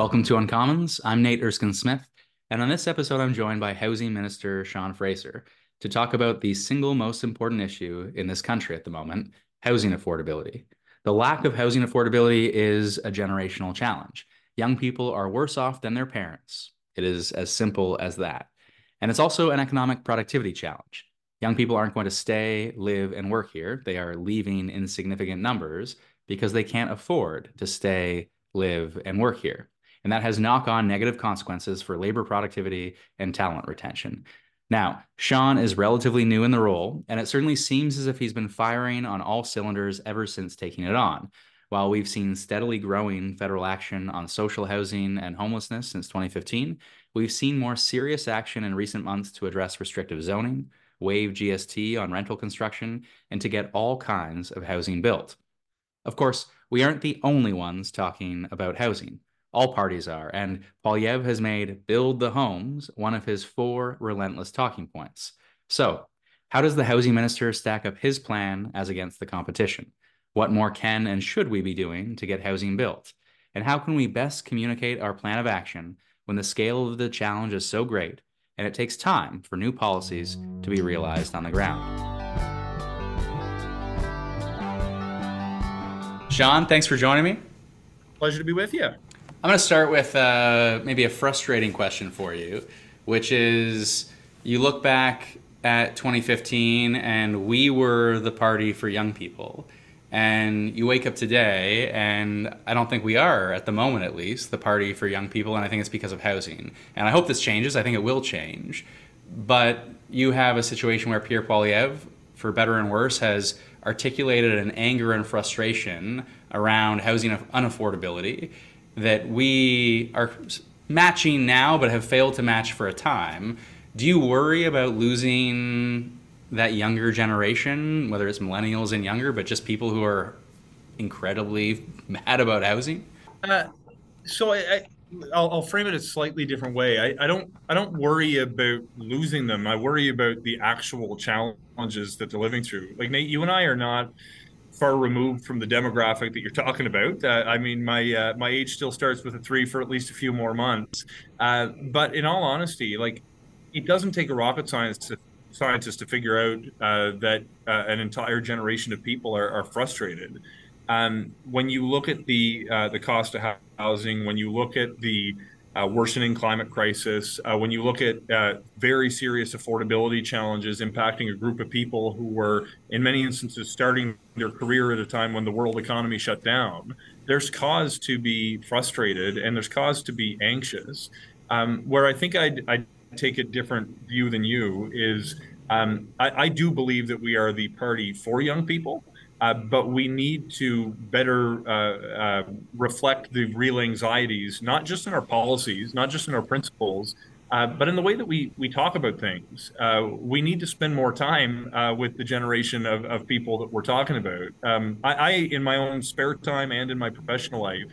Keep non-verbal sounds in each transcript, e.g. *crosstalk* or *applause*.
Welcome to Uncommons. I'm Nate Erskine Smith, and on this episode, I'm joined by Housing Minister Sean Fraser to talk about the single most important issue in this country at the moment housing affordability. The lack of housing affordability is a generational challenge. Young people are worse off than their parents. It is as simple as that. And it's also an economic productivity challenge. Young people aren't going to stay, live, and work here. They are leaving in significant numbers because they can't afford to stay, live, and work here. And that has knock on negative consequences for labor productivity and talent retention. Now, Sean is relatively new in the role, and it certainly seems as if he's been firing on all cylinders ever since taking it on. While we've seen steadily growing federal action on social housing and homelessness since 2015, we've seen more serious action in recent months to address restrictive zoning, waive GST on rental construction, and to get all kinds of housing built. Of course, we aren't the only ones talking about housing. All parties are, and Poilievre has made build the homes one of his four relentless talking points. So, how does the housing minister stack up his plan as against the competition? What more can and should we be doing to get housing built? And how can we best communicate our plan of action when the scale of the challenge is so great and it takes time for new policies to be realized on the ground? Sean, thanks for joining me. Pleasure to be with you. I'm going to start with uh, maybe a frustrating question for you, which is you look back at 2015 and we were the party for young people. And you wake up today, and I don't think we are, at the moment at least, the party for young people. And I think it's because of housing. And I hope this changes. I think it will change. But you have a situation where Pierre Poilievre, for better and worse, has articulated an anger and frustration around housing unaffordability that we are matching now but have failed to match for a time. Do you worry about losing that younger generation, whether it's millennials and younger, but just people who are incredibly *laughs* mad about housing? Uh, so I, will I'll frame it a slightly different way. I, I don't I don't worry about losing them. I worry about the actual challenges that they're living through. Like Nate, you and I are not far removed from the demographic that you're talking about. Uh, I mean, my uh, my age still starts with a three for at least a few more months. Uh, but in all honesty, like it doesn't take a rocket science to, scientist to figure out uh, that uh, an entire generation of people are, are frustrated. Um, when you look at the uh, the cost of housing, when you look at the uh, worsening climate crisis, uh, when you look at uh, very serious affordability challenges impacting a group of people who were, in many instances, starting their career at a time when the world economy shut down, there's cause to be frustrated and there's cause to be anxious. Um, where I think I'd, I'd, take a different view than you is um, I, I do believe that we are the party for young people. Uh, but we need to better uh, uh, reflect the real anxieties, not just in our policies, not just in our principles, uh, but in the way that we, we talk about things. Uh, we need to spend more time with the generation of, of people that we're talking about. Um, I, I, in my own spare time and in my professional life,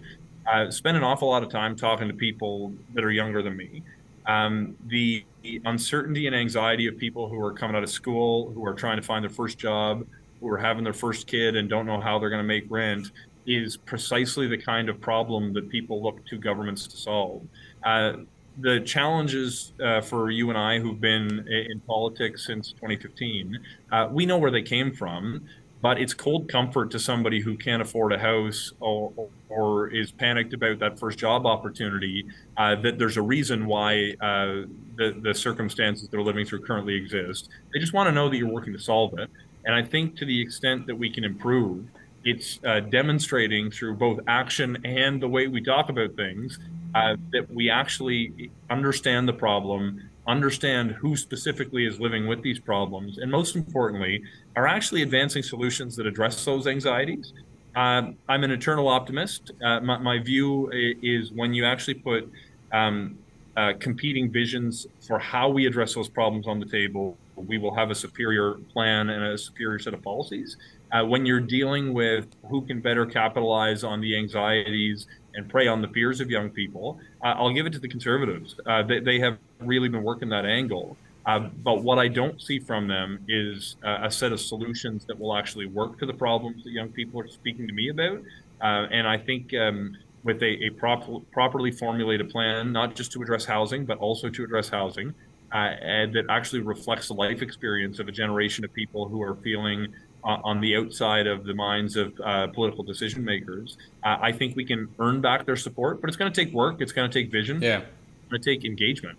spend an awful lot of time talking to people that are younger than me. Um, the uncertainty and anxiety of people who are coming out of school, who are trying to find their first job, who are having their first kid and don't know how they're going to make rent is precisely the kind of problem that people look to governments to solve. Uh, the challenges uh, for you and I who've been in politics since 2015, uh, we know where they came from, but it's cold comfort to somebody who can't afford a house or, or is panicked about that first job opportunity uh, that there's a reason why uh, the, the circumstances they're living through currently exist. They just want to know that you're working to solve it. And I think to the extent that we can improve, it's uh, demonstrating through both action and the way we talk about things uh, that we actually understand the problem, understand who specifically is living with these problems, and most importantly, are actually advancing solutions that address those anxieties. Um, I'm an eternal optimist. Uh, my, my, view is when you actually put um, uh, competing visions for how we address those problems on the table, we will have a superior plan and a superior set of policies. Uh, when you're dealing with who can better capitalize on the anxieties and prey on the fears of young people, uh, I'll give it to the conservatives. Uh, they, they, have really been working that angle. Uh, but what I don't see from them is uh, a set of solutions that will actually work to the problems that young people are speaking to me about. Uh, and I think um, with a, a prop- properly formulated plan, not just to address housing, but also to address housing, uh, that actually reflects the life experience of a generation of people who are feeling uh, on the outside of the minds of uh, political decision makers. Uh, I think we can earn back their support, but it's going to take work. It's going to take vision. Yeah. It's going to take engagement.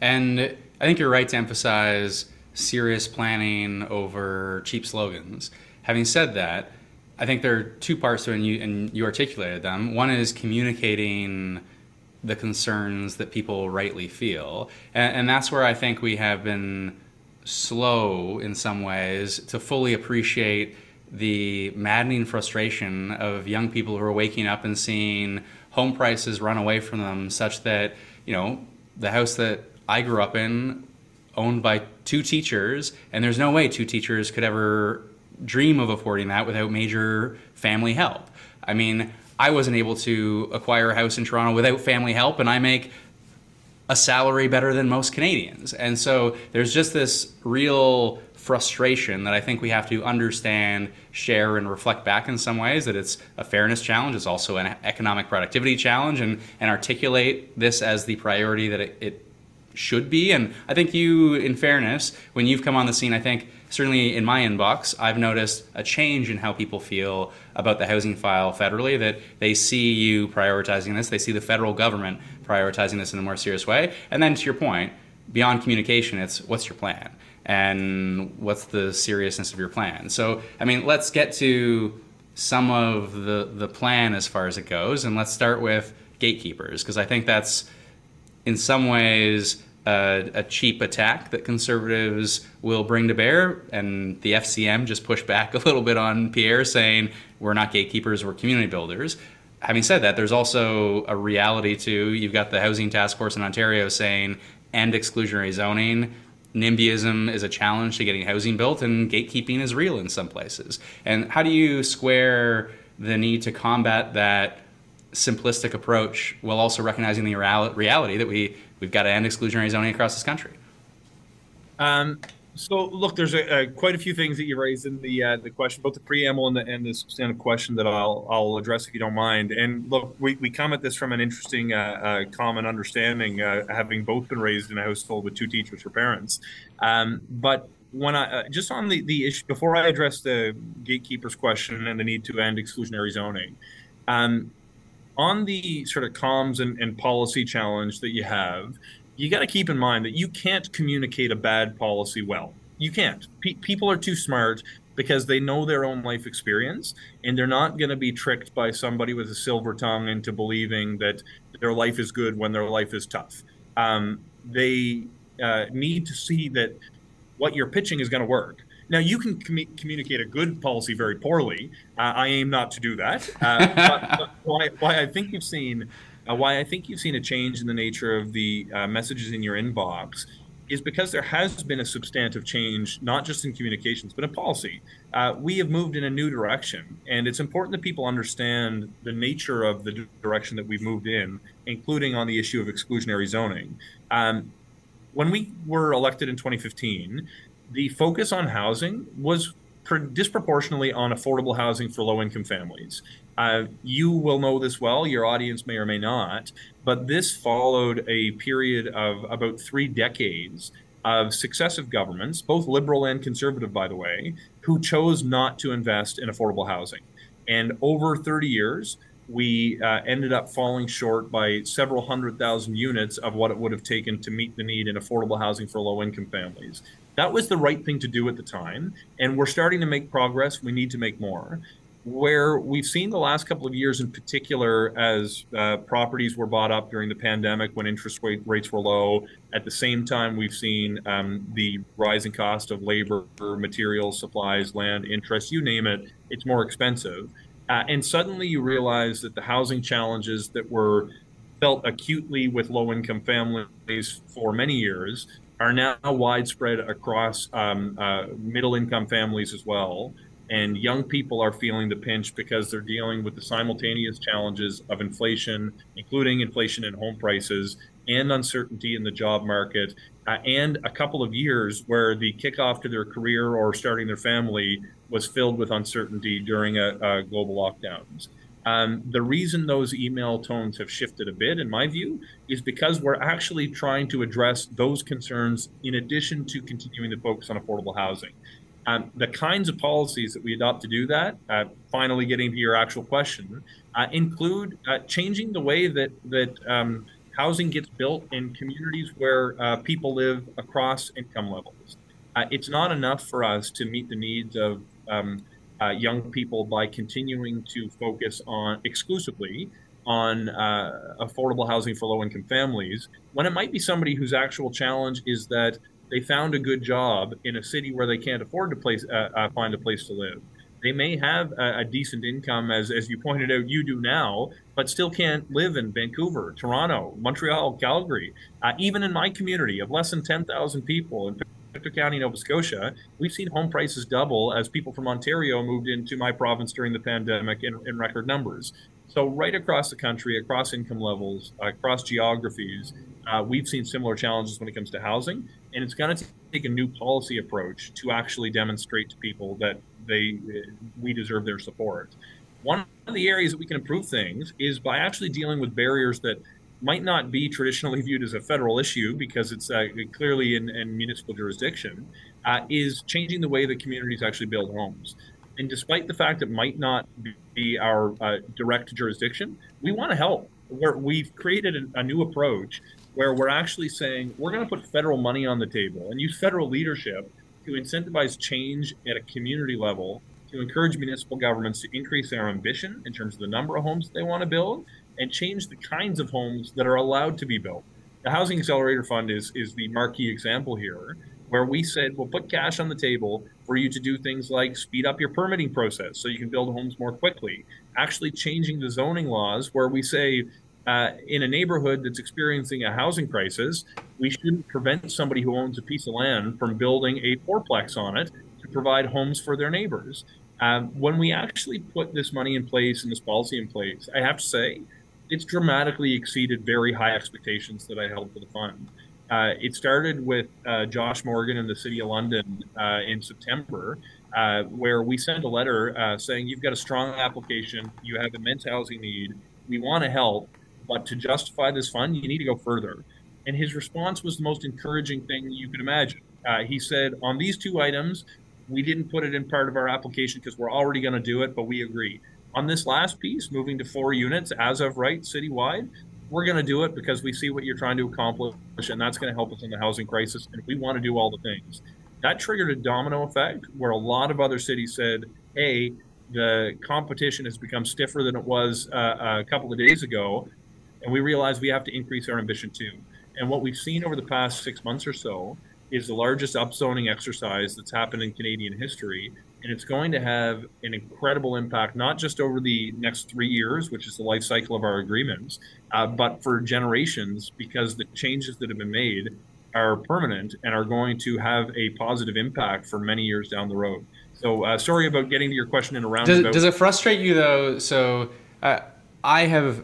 And I think you're right to emphasize serious planning over cheap slogans. Having said that, I think there are two parts to it, and you, and you articulated them. One is communicating the concerns that people rightly feel. And, and, that's where I think we have been slow in some ways to fully appreciate the maddening frustration of young people who are waking up and seeing home prices run away from them such that, you know, the house that I grew up in owned by two teachers, and there's no way two teachers could ever dream of affording that without major family help. I mean, I wasn't able to acquire a house in Toronto without family help, and I make a salary better than most Canadians. And so there's just this real frustration that I think we have to understand, share, and reflect back in some ways that it's a fairness challenge, it's also an economic productivity challenge, and, and articulate this as the priority that it, it should be. And I think you, in fairness, when you've come on the scene, I think certainly in my inbox, I've noticed a change in how people feel about the housing file federally, that they see you prioritizing this, they see the federal government prioritizing this in a more serious way. And then to your point, beyond communication, it's what's your plan? And what's the seriousness of your plan? So, I mean, let's get to some of the, the plan as far as it goes, and let's start with gatekeepers, because I think that's in some ways a, a, cheap attack that conservatives will bring to bear. And the FCM just pushed back *laughs* a little bit on Pierre, saying we're not gatekeepers, we're community builders. Having said that, there's also a reality to you've got the Housing Task Force in Ontario saying end exclusionary zoning. NIMBYism is a challenge to getting housing built, and gatekeeping is real in some places. And how do you square the need to combat that simplistic approach while also recognizing the reality that we we've got to end exclusionary zoning across this country. Um, so look, there's a, a, quite a few things that you raised in the uh, the question, both the preamble and the and the substantive question that I'll I'll address if you don't mind. And look, we, we come at this from an interesting uh, uh, common understanding, uh, having both been raised in a household with two teachers for parents. Um, but when I uh, just on the the issue before I address the gatekeepers question and the need to end exclusionary zoning. Um, on the sort of comms and, and policy challenge that you have, you got to keep in mind that you can't communicate a bad policy well. You can't. people are too smart because they know their own life experience and they're not going to be tricked by somebody with a silver tongue into believing that their life is good when their life is tough. Um, they uh, need to see that what you're pitching is going to work. Now, you can com- communicate a good policy very poorly. Uh, I aim not to do that. Uh, *laughs* but, but why, why, I think you've seen uh, why I think you've seen a change in the nature of the uh, messages in your inbox is because there has been a substantive change, not just in communications, but in policy. Uh, we have moved in a new direction, and it's important that people understand the nature of the direction that we've moved in, including on the issue of exclusionary zoning. Um, when we were elected in 2015, the focus on housing was disproportionately on affordable housing for low income families. Uh, you will know this well, your audience may or may not, but this followed a period of about three decades of successive governments, both liberal and conservative, by the way, who chose not to invest in affordable housing. And over 30 years, we uh, ended up falling short by several hundred thousand units of what it would have taken to meet the need in affordable housing for low income families. That was the right thing to do at the time. And we're starting to make progress. We need to make more. Where we've seen the last couple of years in particular, as uh, properties were bought up during the pandemic when interest rate rates were low, at the same time, we've seen um, the rising cost of labor, materials, supplies, land, interest, you name it, it's more expensive. Uh, and suddenly you realize that the housing challenges that were felt acutely with low income families for many years are now widespread across um, uh, middle income families as well. And young people are feeling the pinch because they're dealing with the simultaneous challenges of inflation, including inflation in home prices and uncertainty in the job market, uh, and a couple of years where the kickoff to their career or starting their family was filled with uncertainty during a, a global lockdowns. Um, the reason those email tones have shifted a bit, in my view, is because we're actually trying to address those concerns in addition to continuing to focus on affordable housing. Um, the kinds of policies that we adopt to do that, uh, finally getting to your actual question, uh, include uh, changing the way that that um, housing gets built in communities where uh, people live across income levels. Uh, it's not enough for us to meet the needs of um, uh, young people by continuing to focus on exclusively on uh, affordable housing for low income families when it might be somebody whose actual challenge is that they found a good job in a city where they can't afford to place uh, uh find a place to live. They may have a, a, decent income as as you pointed out you do now but still can't live in vancouver toronto montreal calgary uh, even in my community of less than 10000 people. in County, Nova Scotia, we've seen home prices double as people from Ontario moved into my province during the pandemic in, in record numbers. So, right across the country, across income levels, across geographies, uh, we've seen similar challenges when it comes to housing. And it's going to take a new policy approach to actually demonstrate to people that they we deserve their support. One of the areas that we can improve things is by actually dealing with barriers that might not be traditionally viewed as a federal issue because it's uh, clearly in, in, municipal jurisdiction, uh, is changing the way that communities actually build homes. And despite the fact it might not be our uh, direct jurisdiction, we want to help. Where we've created a, a new approach where we're actually saying we're going to put federal money on the table and use federal leadership to incentivize change at a community level to encourage municipal governments to increase their ambition in terms of the number of homes they want to build and change the kinds of homes that are allowed to be built. The Housing Accelerator Fund is, is the marquee example here, where we said we'll put cash on the table for you to do things like speed up your permitting process so you can build homes more quickly. Actually, changing the zoning laws where we say uh, in a neighborhood that's experiencing a housing crisis, we shouldn't prevent somebody who owns a piece of land from building a fourplex on it to provide homes for their neighbors. Um, when we actually put this money in place and this policy in place, I have to say, it's dramatically exceeded very high expectations that I held for the fund. Uh, it started with uh, Josh Morgan in the City of London uh, in September, uh, where we sent a letter uh, saying, You've got a strong application, you have immense housing need, we want to help, but to justify this fund, you need to go further. And his response was the most encouraging thing you could imagine. Uh, he said, On these two items, we didn't put it in part of our application because we're already going to do it, but we agree on this last piece, moving to four units as of right citywide, we're going to do it because we see what you're trying to accomplish, and that's going to help us in the housing crisis. And we want to do all the things. That triggered a domino effect where a lot of other cities said, hey, the competition has become stiffer than it was uh, a couple of days ago. And we realized we have to increase our ambition too. And what we've seen over the past six months or so is the largest upzoning exercise that's happened in Canadian history and it's going to have an incredible impact not just over the next three years which is the life cycle of our agreements uh, but for generations because the changes that have been made are permanent and are going to have a positive impact for many years down the road. So uh, sorry about getting to your question in a roundabout. Does, does it frustrate you though? So uh, i have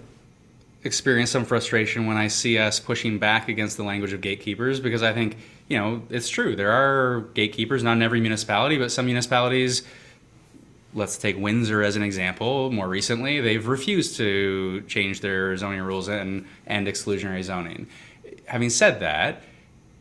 experienced some frustration when i see us pushing back against the language of gatekeepers because i think you know, it's true. There are gatekeepers, not in every municipality, but some municipalities, let's take Windsor as an example, more recently, they've refused to change their zoning rules and, and exclusionary zoning. Having said that,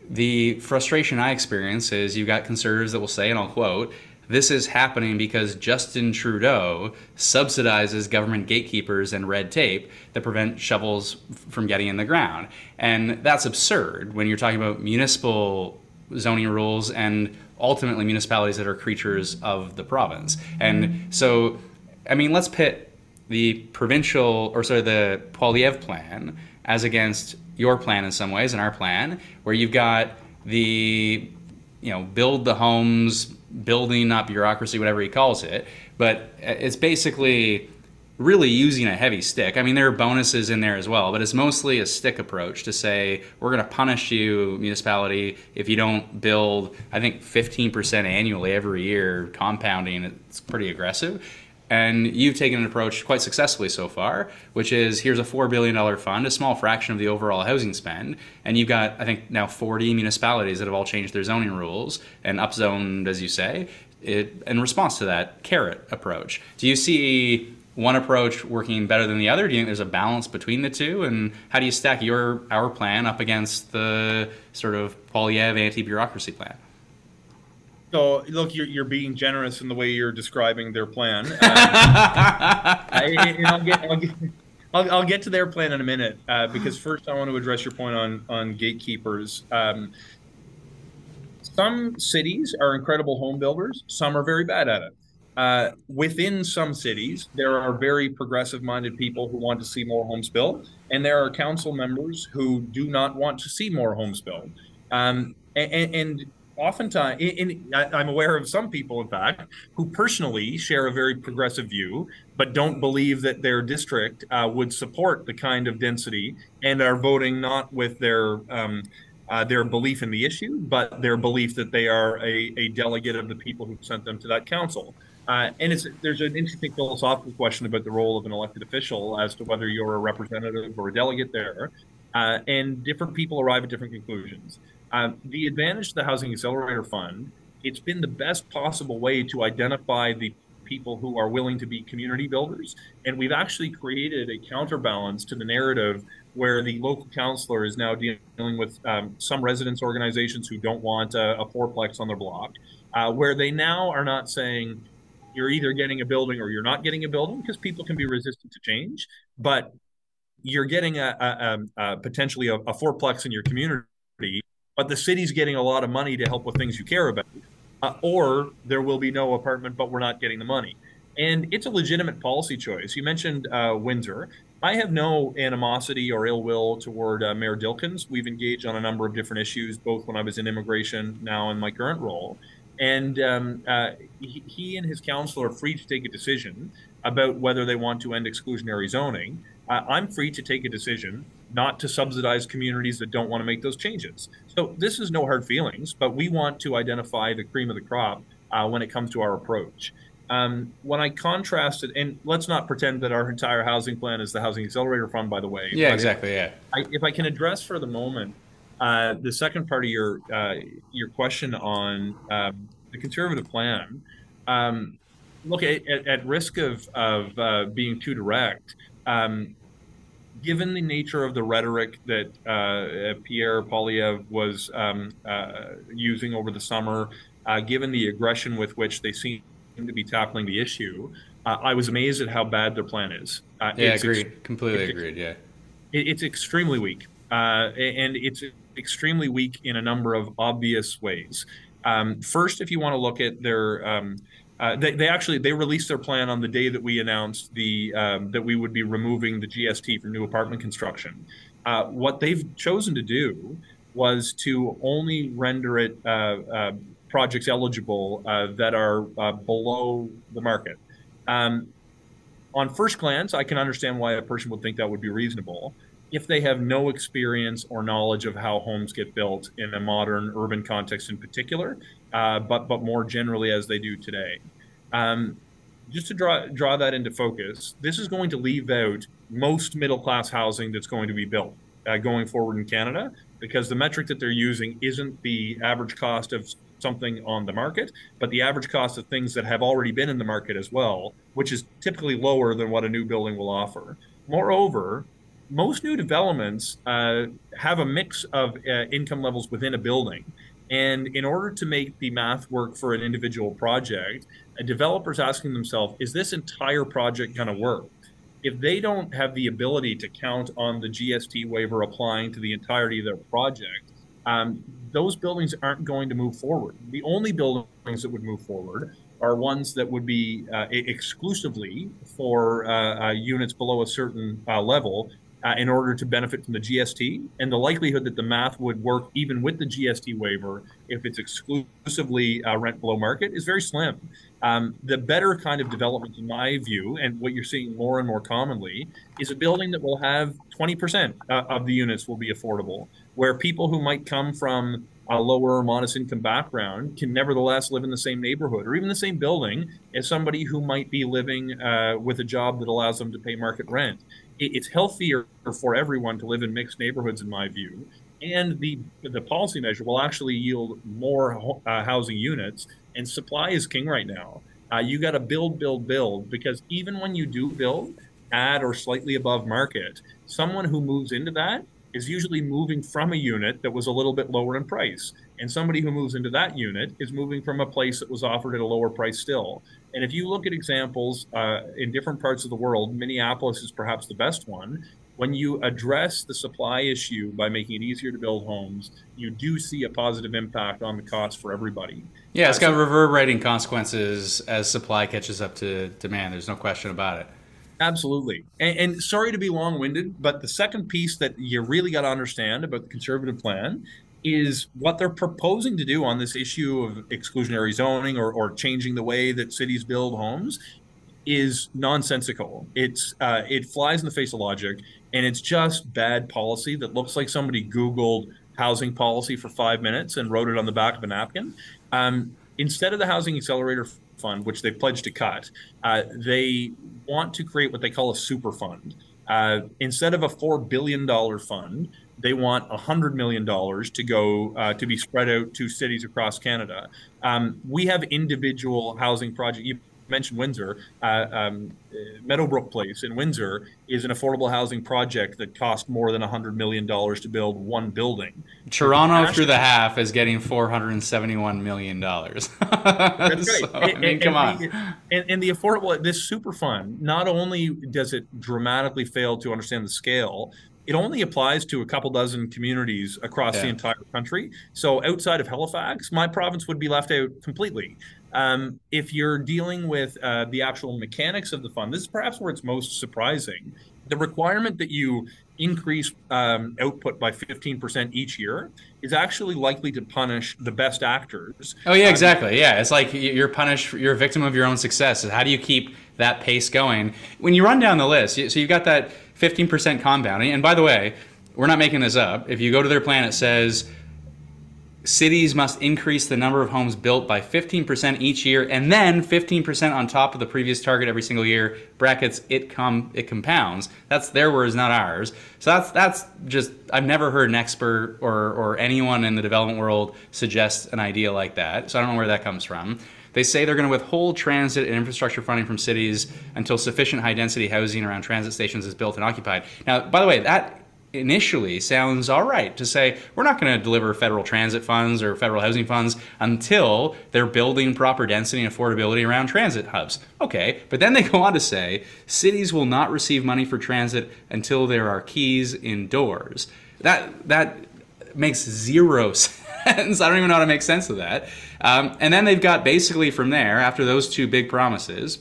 the frustration I experience is you've got conservatives that will say, and I'll quote, this is happening because Justin Trudeau subsidizes government gatekeepers and red tape that prevent shovels from getting in the ground. And that's absurd when you're talking about municipal zoning rules and ultimately municipalities that are creatures of the province. And so, I mean, let's pit the provincial, or sorry, the Poilievre plan as against your plan in some ways and our plan, where you've got the, you know, build the homes building, not bureaucracy, whatever he calls it. But it's basically really using a heavy stick. I mean, there are bonuses in there as well, but it's mostly a stick approach to say we're going to punish you, municipality, if you don't build. I think 15% annually every year, compounding. It's pretty aggressive. And you've taken an approach quite successfully so far, which is here's a $4 billion fund, a small fraction of the overall housing spend. And you've got, I think, now 40 municipalities that have all changed their zoning rules and upzoned, as you say, it, in response to that carrot approach. Do you see one approach working better than the other? Do you think there's a balance between the two? And how do you stack your our plan up against the sort of Poilievre anti-bureaucracy plan? So look, you're, you're being generous in the way you're describing their plan. *laughs* Um, I, will get, I'll, get, get to their plan in a minute uh, because first I want to address your point on on gatekeepers. Um, some cities are incredible home builders. Some are very bad at it. Uh, within some cities, there are very progressive minded people who want to see more homes built, and there are council members who do not want to see more homes built. Um, and, and, oftentimes, in, I'm aware of some people, in fact, who personally share a very progressive view, but don't believe that their district uh, would support the kind of density and are voting not with their. Um, uh, their belief in the issue, but their belief that they are a, a delegate of the people who sent them to that council. Uh, and there's an interesting philosophical question about the role of an elected official as to whether you're a representative or a delegate there. Uh, and different people arrive at different conclusions. Uh, the advantage to the Housing Accelerator Fund, it's been the best possible way to identify the people who are willing to be community builders. And we've actually created a counterbalance to the narrative where the local councilor is now dealing with um, some residents organizations who don't want a, a fourplex on their block, uh, where they now are not saying, you're either getting a building or you're not getting a building because people can be resistant to change. But you're getting a, a, a potentially a, a fourplex in your community, but the city's getting a lot of money to help with things you care about, uh, or there will be no apartment, but we're not getting the money. And it's a legitimate policy choice. You mentioned uh, Windsor. I have no animosity or ill will toward uh, Mayor Dilkens. We've engaged on a number of different issues, both when I was in immigration, now in my current role. And um, uh, he, he, and his council are free to take a decision about whether they want to end exclusionary zoning. Uh, I'm free to take a decision not to subsidize communities that don't want to make those changes. So this is no hard feelings, but we want to identify the cream of the crop uh, when it comes to our approach. Um, when I contrasted, and let's not pretend that our entire housing plan is the Housing Accelerator Fund, by the way. Yeah, exactly. Yeah. I, if I can address for the moment uh, the second part of your uh, your question on um, the conservative plan, um, look at, at, risk of of uh, being too direct. Um, given the nature of the rhetoric that uh, Pierre Poilievre was um, uh, using over the summer, given the aggression with which they seem to be tackling the issue, I was amazed at how bad their plan is. yeah, agreed. Ex- Completely agreed. Yeah, it, it's extremely weak. Uh, and it's extremely weak in a number of obvious ways. Um, first, if you want to look at their, um, uh, they, they, actually they released their plan on the day that we announced the um, that we would be removing the GST for new apartment construction. Uh, what they've chosen to do was to only render it uh, uh projects eligible uh, that are below the market. Um, on first glance, I can understand why a person would think that would be reasonable if they have no experience or knowledge of how homes get built in a modern urban context in particular, uh, but but more generally as they do today. Um, just to draw draw that into focus, this is going to leave out most middle class housing that's going to be built uh, going forward in Canada, because the metric that they're using isn't the average cost of something on the market, but the average cost of things that have already been in the market as well, which is typically lower than what a new building will offer. Moreover, most new developments uh, have a mix of uh, income levels within a building. And in order to make the math work for an individual project, a developer's asking themselves, is this entire project going to work? If they don't have the ability to count on the GST waiver applying to the entirety of their project, um, those buildings aren't going to move forward. The only buildings that would move forward are ones that would be uh, exclusively for uh, uh, units below a certain uh, level uh, in order to benefit from the GST. And the likelihood that the math would work even with the GST waiver if it's exclusively uh, rent below market is very slim. Um, the better kind of development, in my view, and what you're seeing more and more commonly, is a building that will have 20% uh, of the units will be affordable, where people who might come from a lower modest income background can nevertheless live in the same neighborhood or even the same building as somebody who might be living uh, with a job that allows them to pay market rent it's healthier for everyone to live in mixed neighborhoods, in my view. And the the policy measure will actually yield more uh, housing units. And supply is king right now. Uh, you got to build, build, build, because even when you do build at or slightly above market, someone who moves into that is usually moving from a unit that was a little bit lower in price. And somebody who moves into that unit is moving from a place that was offered at a lower price still. And if you look at examples uh, in different parts of the world, Minneapolis is perhaps the best one. When you address the supply issue by making it easier to build homes, you do see a positive impact on the cost for everybody. Yeah, it's got uh, reverberating consequences as supply catches up to demand. There's no question about it. Absolutely. And, and, sorry to be long winded, but the second piece that you really got to understand about the conservative plan is what they're proposing to do on this issue of exclusionary zoning or, or changing the way that cities build homes is nonsensical. It's uh, it flies in the face of logic, and it's just bad policy that looks like somebody Googled housing policy for five minutes and wrote it on the back of a napkin. Um, instead of the housing accelerator fund, which they pledged to cut, uh, they want to create what they call a super fund. Uh, instead of a four billion dollar fund, they want a hundred million dollars to go uh, to be spread out to cities across Canada. Um, we have individual housing projects You mentioned Windsor, uh, um, Meadowbrook Place in Windsor is an affordable housing project that cost more than $100 million to build one building. Toronto through the HAF is getting $471 million. *laughs* That's right. so, and, I mean, and, come and on. The, and, and the affordable, this super fund, not only does it dramatically fail to understand the scale, it only applies to a couple dozen communities across yeah. the entire country. So outside of Halifax, my province would be left out completely. Um, if you're dealing with uh, the actual mechanics of the fund, this is perhaps where it's most surprising. The requirement that you increase um, output by 15% each year is actually likely to punish the best actors. Oh yeah, um, exactly. Yeah, it's like you're punished. You're a victim of your own success. How do you keep that pace going? When you run down the list, so you've got that 15% compounding. And by the way, we're not making this up. If you go to their plan, it says cities must increase the number of homes built by 15% each year and then 15% on top of the previous target every single year brackets it com it compounds that's their words not ours so that's that's just i've never heard an expert or or anyone in the development world suggest an idea like that so i don't know where that comes from they say they're going to withhold transit and infrastructure funding from cities until sufficient high density housing around transit stations is built and occupied now by the way that initially sounds all right to say we're not going to deliver federal transit funds or federal housing funds until they're building proper density and affordability around transit hubs. Okay, but then they go on to say cities will not receive money for transit until there are keys indoors. That that makes zero *laughs* sense. I don't even know how to make sense of that. Um, and then they've got basically from there after those two big promises,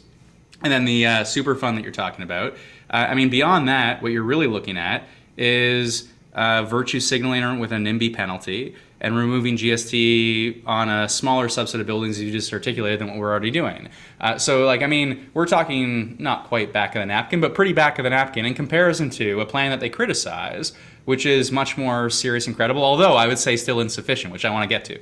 and then the uh, super fund that you're talking about. Uh, I mean, beyond that, what you're really looking at is uh, virtue signaling with a NIMBY penalty and removing GST on a smaller subset of buildings you just articulated than what we're already doing. Uh, so, like, I mean, we're talking not quite back of the napkin, but pretty back of the napkin in comparison to a plan that they criticize, which is much more serious and credible, although I would say still insufficient, which I want to get to.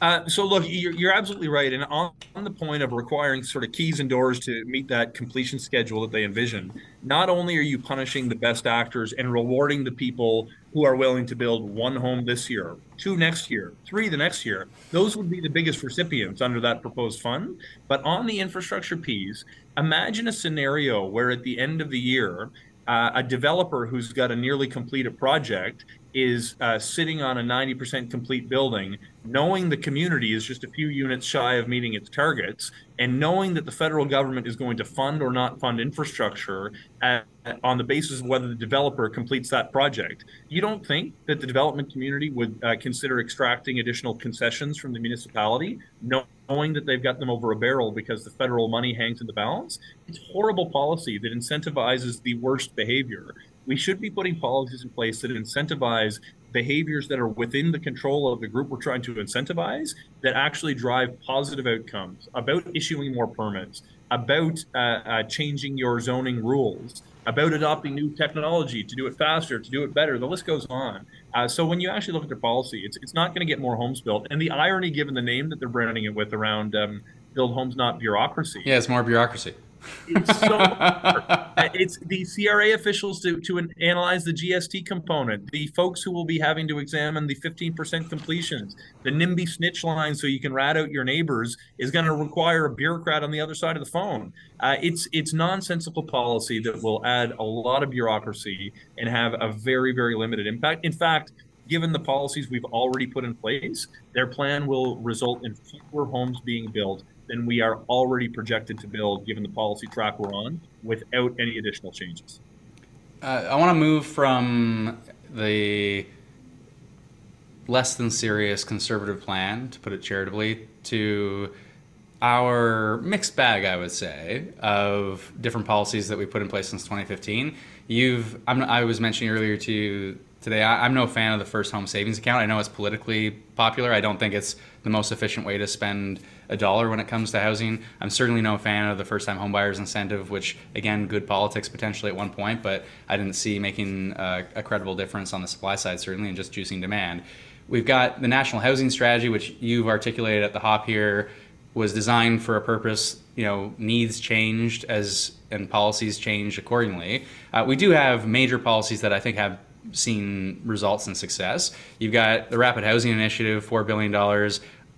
Uh, so look, you're, you're, absolutely right, and on, on, the point of requiring sort of keys and doors to meet that completion schedule that they envision, not only are you punishing the best actors and rewarding the people who are willing to build one home this year, two next year, three the next year, those would be the biggest recipients under that proposed fund. But on the infrastructure piece, imagine a scenario where at the end of the year, uh, a developer who's got a nearly completed project is uh, sitting on a 90% complete building, knowing the community is just a few units shy of meeting its targets, and knowing that the federal government is going to fund or not fund infrastructure at, on the basis of whether the developer completes that project. You don't think that the development community would uh, consider extracting additional concessions from the municipality, knowing that they've got them over a barrel because the federal money hangs in the balance? It's horrible policy that incentivizes the worst behavior we should be putting policies in place that incentivize behaviors that are within the control of the group we're trying to incentivize that actually drive positive outcomes about issuing more permits, about uh, uh, changing your zoning rules, about adopting new technology to do it faster, to do it better. The list goes on. Uh, so when you actually look at their policy, it's, it's not going to get more homes built. And the irony, given the name that they're branding it with around um, build homes, not bureaucracy. Yeah, it's more bureaucracy It's so it's the CRA officials to, to analyze the GST component, the folks who will be having to examine the 15% completions, the NIMBY snitch line so you can rat out your neighbors is going to require a bureaucrat on the other side of the phone. Uh, it's it's nonsensical policy that will add a lot of bureaucracy and have a very very limited impact. In fact, given the policies we've already put in place, their plan will result in fewer homes being built than we are already projected to build, given the policy track we're on, without any additional changes. Uh, I want to move from the less than serious conservative plan, to put it charitably, to our mixed bag, I would say, of different policies that we put in place since 2015. You've, I'm, i was mentioning earlier to today. I, am no fan of the first home savings account. I know it's politically popular. I don't think it's the most efficient way to spend a dollar when it comes to housing. I'm certainly no fan of the first time homebuyers incentive, which again, good politics potentially at one point, but I didn't see making a, a credible difference on the supply side, certainly, and just juicing demand. We've got the national housing strategy, which you've articulated at the hop here, was designed for a purpose. You know, needs changed as and policies changed accordingly. Uh, we do have major policies that I think have seen results and success. You've got the Rapid Housing Initiative, $4 billion.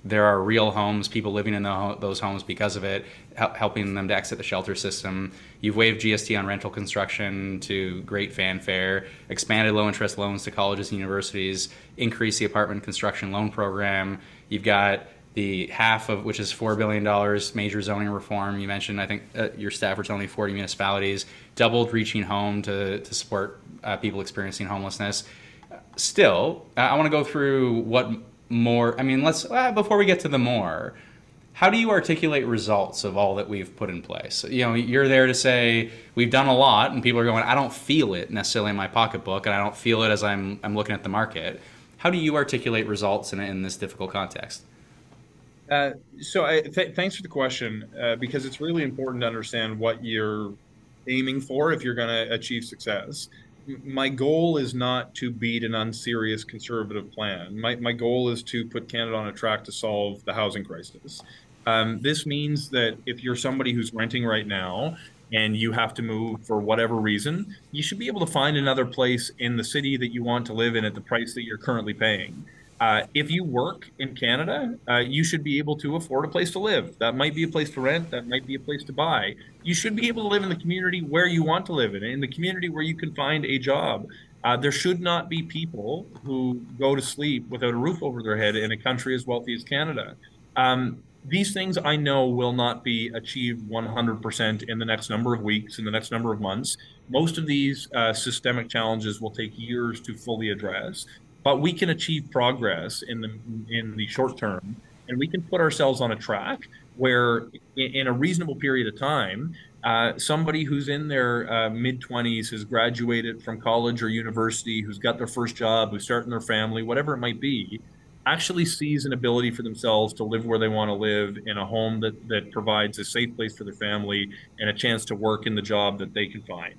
There are real homes, people living in the, those homes because of it, helping them to exit the shelter system. You've waived GST on rental construction to great fanfare, expanded low interest loans to colleges and universities, increased the apartment construction loan program. You've got the HAF of which is $4 billion major zoning reform. You mentioned, I think uh, your staff were telling me 40 municipalities, doubled reaching home to, to support uh, people experiencing homelessness. Still, I want to go through what more, I mean, let's, uh, before we get to the more, how do you articulate results of all that we've put in place? You know, you're there to say we've done a lot, and people are going, I don't feel it necessarily in my pocketbook, and I don't feel it as I'm, I'm looking at the market. How do you articulate results in, in this difficult context? Uh, so I, th- thanks for the question uh, because it's really important to understand what you're aiming for if you're going to achieve success. My goal is not to beat an unserious conservative plan. My, my goal is to put Canada on a track to solve the housing crisis. Um, this means that if you're somebody who's renting right now and you have to move for whatever reason, you should be able to find another place in the city that you want to live in at the price that you're currently paying. Uh, if you work in Canada, uh, you should be able to afford a place to live. That might be a place to rent. That might be a place to buy. You should be able to live in the community where you want to live in, in the community where you can find a job. Uh, there should not be people who go to sleep without a roof over their head in a country as wealthy as Canada. Um, these things I know will not be achieved 100% in the next number of weeks, in the next number of months. Most of these uh, systemic challenges will take years to fully address but we can achieve progress in the in the short term and we can put ourselves on a track where in, in a reasonable period of time uh, somebody who's in their uh, mid 20s has graduated from college or university who's got their first job who's starting their family whatever it might be actually sees an ability for themselves to live where they want to live in a home that, that provides a safe place for their family and a chance to work in the job that they can find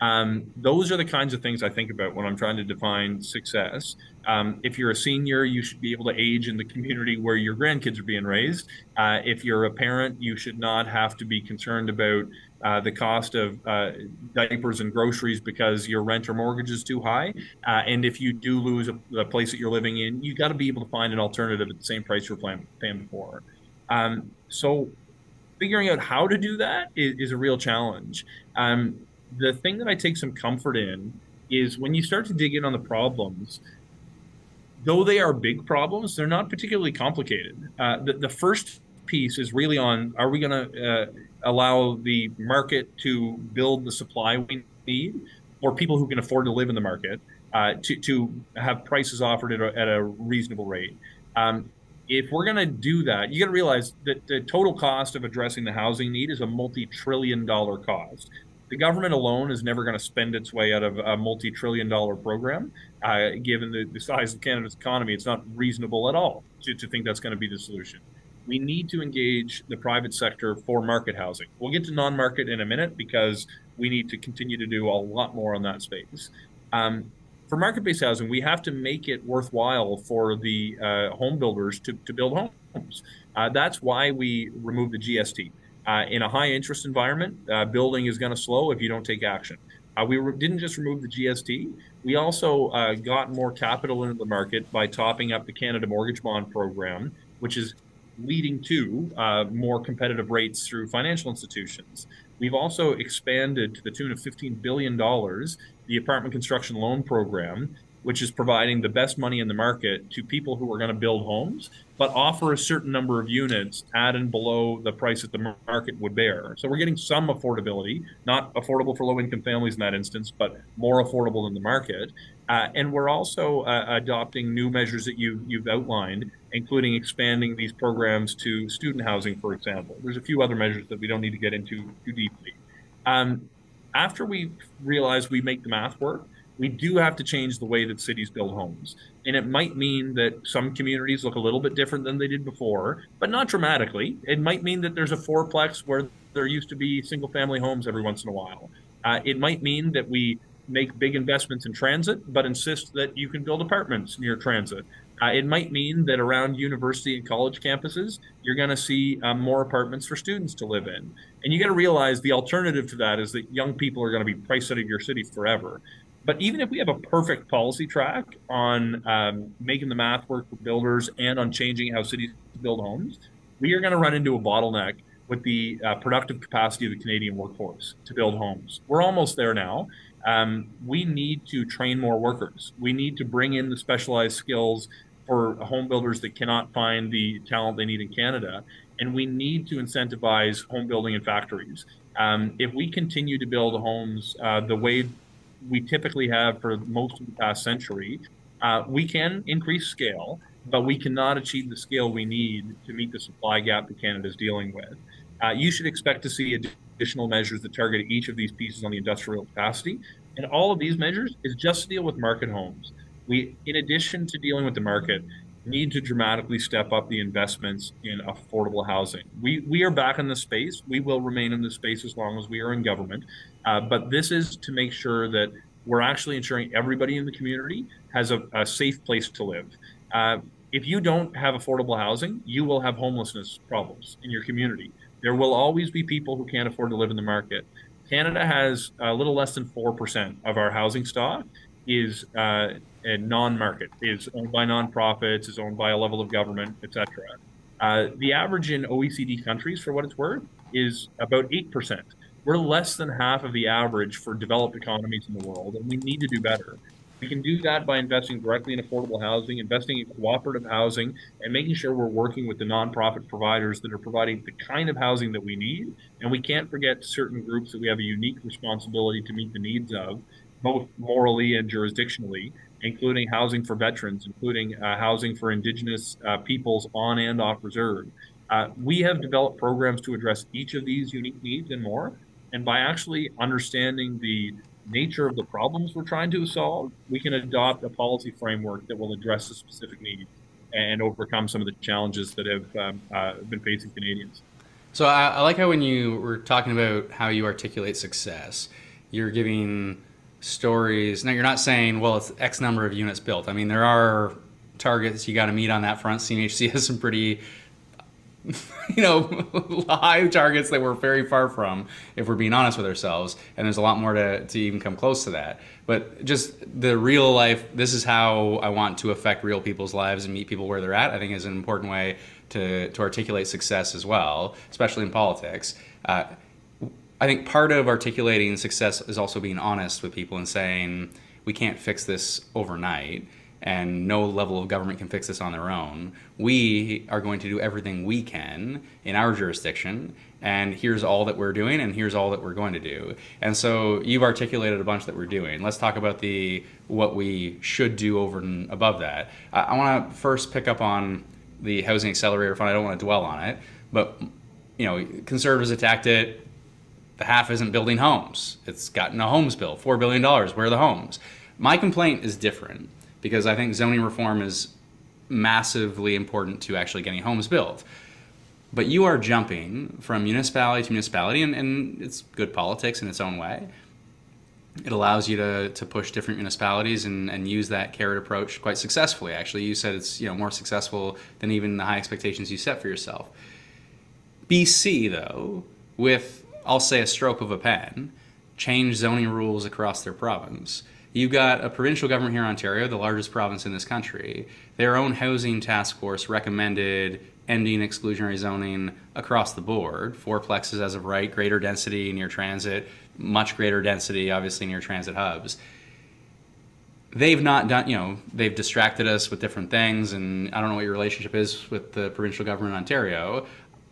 um, those are the kinds of things I think about when I'm trying to define success. Um, if you're a senior, you should be able to age in the community where your grandkids are being raised. Uh, if you're a parent, you should not have to be concerned about uh, the cost of uh, diapers and groceries because your rent or mortgage is too high. Uh, and if you do lose a, a place that you're living in, you've got to be able to find an alternative at the same price you're paying, paying before. Um, so figuring out how to do that is, is a real challenge. Um, the thing that I take some comfort in is when you start to dig in on the problems, though they are big problems, they're not particularly complicated. Uh, the, the first piece is really on are we going to uh, allow the market to build the supply we need or people who can afford to live in the market uh, to, to have prices offered at a, at a reasonable rate? Um, if we're going to do that, you got to realize that the total cost of addressing the housing need is a multi trillion dollar cost the government alone is never going to spend its way out of a multi-trillion dollar program. Uh, given the, the, size of Canada's economy, it's not reasonable at all to, to think that's going to be the solution. We need to engage the private sector for market housing. We'll get to non-market in a minute because we need to continue to do a lot more on that space. Um, for market-based housing, we have to make it worthwhile for the uh, home builders to, to build homes. Uh, that's why we removed the GST. Uh, in a high interest environment, uh, building is going to slow if you don't take action. Uh, we re- didn't just remove the GST, we also uh, got more capital into the market by topping up the Canada Mortgage Bond Program, which is leading to uh, more competitive rates through financial institutions. We've also expanded to the tune of $15 billion the apartment construction loan program, which is providing the best money in the market to people who are going to build homes, but offer a certain number of units at and below the price that the market would bear. So we're getting some affordability, not affordable for low income families in that instance, but more affordable than the market. Uh, and we're also uh, adopting new measures that you, you've outlined, including expanding these programs to student housing, for example. There's a few other measures that we don't need to get into too deeply. Um, after we realize we make the math work, we do have to change the way that cities build homes. And it might mean that some communities look a little bit different than they did before, but not dramatically. It might mean that there's a fourplex where there used to be single family homes every once in a while. Uh, it might mean that we make big investments in transit, but insist that you can build apartments near transit. Uh, it might mean that around university and college campuses, you're going to see um, more apartments for students to live in. And you got to realize the alternative to that is that young people are going to be priced out of your city forever. But even if we have a perfect policy track on um, making the math work for builders and on changing how cities build homes, we are going to run into a bottleneck with the uh, productive capacity of the Canadian workforce to build homes. We're almost there now. Um, we need to train more workers. We need to bring in the specialized skills for home builders that cannot find the talent they need in Canada. And we need to incentivize home building in factories. Um, if we continue to build homes uh, the way we typically have for most of the past century, uh, we can increase scale, but we cannot achieve the scale we need to meet the supply gap that Canada is dealing with. Uh, you should expect to see additional measures that target each of these pieces on the industrial capacity. And all of these measures is just to deal with market homes. We, in addition to dealing with the market, need to dramatically step up the investments in affordable housing. We, we are back in the space. We will remain in the space as long as we are in government. Uh, but this is to make sure that we're actually ensuring everybody in the community has a, a safe place to live. Uh, if you don't have affordable housing, you will have homelessness problems in your community. There will always be people who can't afford to live in the market. Canada has a little less than 4% of our housing stock is uh, a non-market, is owned by nonprofits, is owned by a level of government, etc. Uh, the average in OECD countries, for what it's worth, is about 8%. We're less than half of the average for developed economies in the world, and we need to do better. We can do that by investing directly in affordable housing, investing in cooperative housing, and making sure we're working with the nonprofit providers that are providing the kind of housing that we need. And we can't forget certain groups that we have a unique responsibility to meet the needs of, both morally and jurisdictionally, including housing for veterans, including uh, housing for Indigenous uh, peoples on and off reserve. Uh, we have developed programs to address each of these unique needs and more. And by actually understanding the nature of the problems we're trying to solve, we can adopt a policy framework that will address the specific needs and overcome some of the challenges that have um, uh, been facing Canadians. So I, I, like how when you were talking about how you articulate success, you're giving stories. Now you're not saying, well, it's X number of units built. I mean, there are targets you got to meet on that front. CMHC *laughs* has some pretty you know, *laughs* high targets that we're very far from, if we're being honest with ourselves. And there's a lot more to, to even come close to that. But just the real life, this is how I want to affect real people's lives and meet people where they're at, I think is an important way to, to articulate success as well, especially in politics. Uh, I think part of articulating success is also being honest with people and saying, we can't fix this overnight and no level of government can fix this on their own. We are going to do everything we can in our jurisdiction, and here's all that we're doing, and here's all that we're going to do. And so you've articulated a bunch that we're doing. Let's talk about the what we should do over and above that. I, I want to first pick up on the housing accelerator fund. I don't want to dwell on it, but you know, conservatives attacked it. The HAF isn't building homes. It's gotten a homes bill, four billion dollars. Where are the homes? My complaint is different because I think zoning reform is massively important to actually getting homes built. But you are jumping from municipality to municipality, and, and it's good politics in its own way. It allows you to, to push different municipalities and, and use that carrot approach quite successfully. Actually, you said it's you know more successful than even the high expectations you set for yourself. BC, though, with, I'll say, a stroke of a pen, change zoning rules across their province. You've got a provincial government here in Ontario, the largest province in this country. Their own housing task force recommended ending exclusionary zoning across the board. Fourplexes as of right, greater density near transit, much greater density, obviously, near transit hubs. They've not done, you know, they've distracted us with different things, and I don't know what your relationship is with the provincial government in Ontario.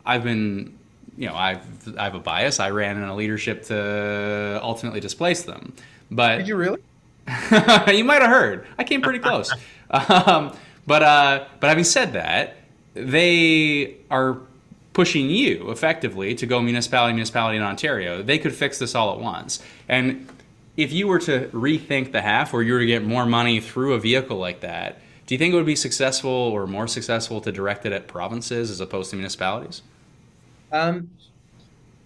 I've been, you know, I've I have a bias. I ran in a leadership to ultimately displace them. But did you really? *laughs* you might have heard. I came pretty close. *laughs* um, but uh, but having said that, they are pushing you effectively to go municipality municipality in Ontario. They could fix this all at once. And if you were to rethink the HAF, or you were to get more money through a vehicle like that, do you think it would be successful or more successful to direct it at provinces as opposed to municipalities? Um,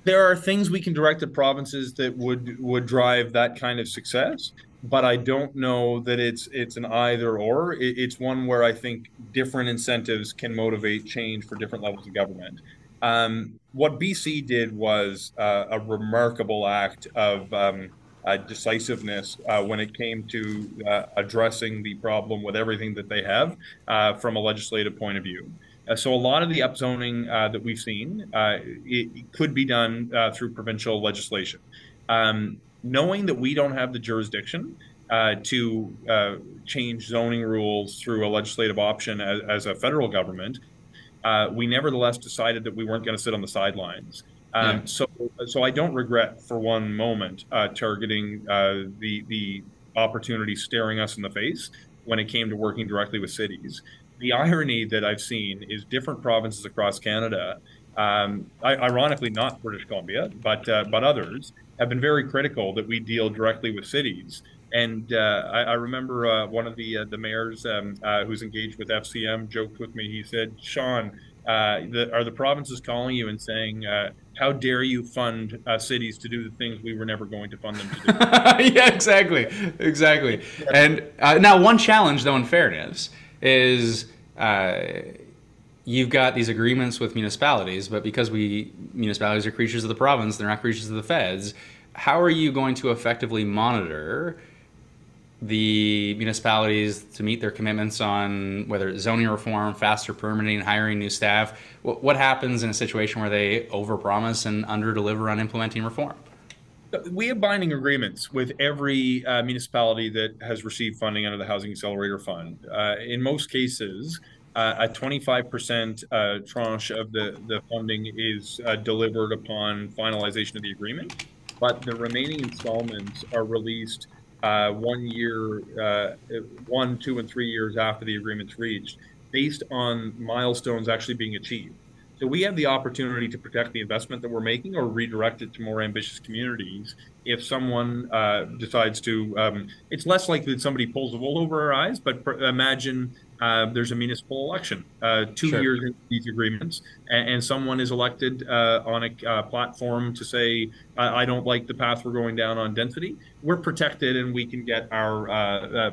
there are things we can direct at provinces that would would drive that kind of success but I don't know that it's it's an either or. it's one where I think different incentives can motivate change for different levels of government. Um, what BC did was uh, a remarkable act of um, uh, decisiveness uh, when it came to uh, addressing the problem with everything that they have uh, from a legislative point of view. Uh, so a lot of the upzoning that we've seen it, it could be done through provincial legislation. Um, knowing that we don't have the jurisdiction uh, to uh, change zoning rules through a legislative option as, as a federal government, uh, we nevertheless decided that we weren't going to sit on the sidelines. Um, yeah. So, so I don't regret for one moment uh, targeting uh, the the opportunity staring us in the face when it came to working directly with cities. The irony that I've seen is different provinces across Canada, um, ironically not British Columbia, but uh, but others have been very critical that we deal directly with cities. And uh, I, I, remember uh, one of the uh, the mayors um, uh, who's engaged with FCM joked with me. He said, "Sean, uh, the, are the provinces calling you and saying, uh, how dare you fund cities to do the things we were never going to fund them to do?" *laughs* yeah, exactly, exactly. And now, one challenge, though, in fairness, is uh, you've got these agreements with municipalities, but because we municipalities are creatures of the province, they're not creatures of the feds. How are you going to effectively monitor the municipalities to meet their commitments on whether it's zoning reform, faster permitting, hiring new staff? What, what happens in a situation where they overpromise and underdeliver on implementing reform? We have binding agreements with every uh, municipality that has received funding under the Housing Accelerator Fund. Uh, in most cases, uh, a 25% uh, tranche of the, the funding is uh, delivered upon finalization of the agreement, but the remaining installments are released uh, one year, one, two, and three years after the agreement's reached, based on milestones actually being achieved. So we have the opportunity to protect the investment that we're making or redirect it to more ambitious communities if someone uh, decides to. Um, it's less likely that somebody pulls the wool over our eyes, but imagine uh, there's a municipal election uh, two sure. years into these agreements, and, and someone is elected uh, on a uh, platform to say, I, I, don't like the path we're going down on density. We're protected, and we can get our uh, uh,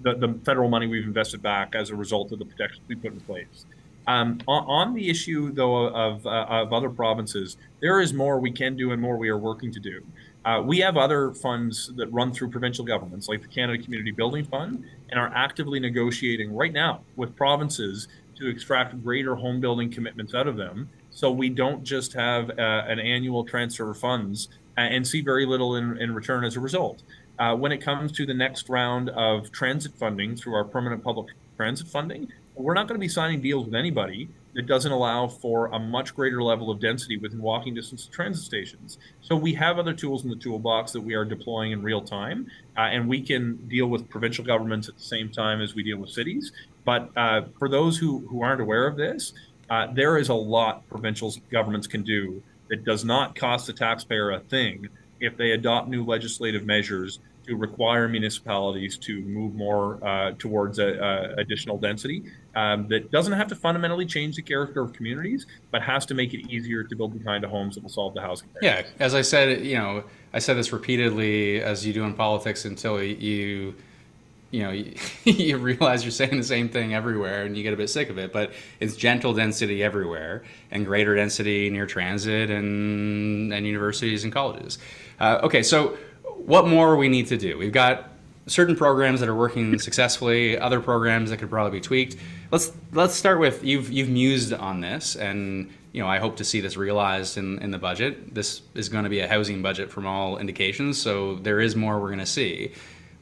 the, the, federal money we've invested back as a result of the protections we put in place. Um, on, on, the issue, though, of, of other provinces, there is more we can do and more we are working to do. Uh, we have other funds that run through provincial governments, like the Canada Community Building Fund, and are actively negotiating right now with provinces to extract greater home building commitments out of them. So we don't just have uh, an annual transfer of funds and see very little in, in return as a result. Uh, when it comes to the next round of transit funding through our permanent public transit funding, we're not going to be signing deals with anybody that doesn't allow for a much greater level of density within walking distance of transit stations. So we have other tools in the toolbox that we are deploying in real time, uh, and we can deal with provincial governments at the same time as we deal with cities. But uh, for those who, who aren't aware of this, uh, there is a lot provincial governments can do that does not cost the taxpayer a thing if they adopt new legislative measures to require municipalities to move more uh, towards a, a additional density um, that doesn't have to fundamentally change the character of communities, but has to make it easier to build the kind of homes that will solve the housing crisis. Yeah, as I said, you know, I said this repeatedly, as you do in politics, until you you know you, *laughs* you, realize you're saying the same thing everywhere and you get a bit sick of it but it's gentle density everywhere and greater density near transit and and universities and colleges uh, okay so what more we need to do we've got certain programs that are working *laughs* successfully other programs that could probably be tweaked let's let's start with you've you've mused on this and you know I hope to see this realized in in the budget this is going to be a housing budget from all indications so there is more we're going to see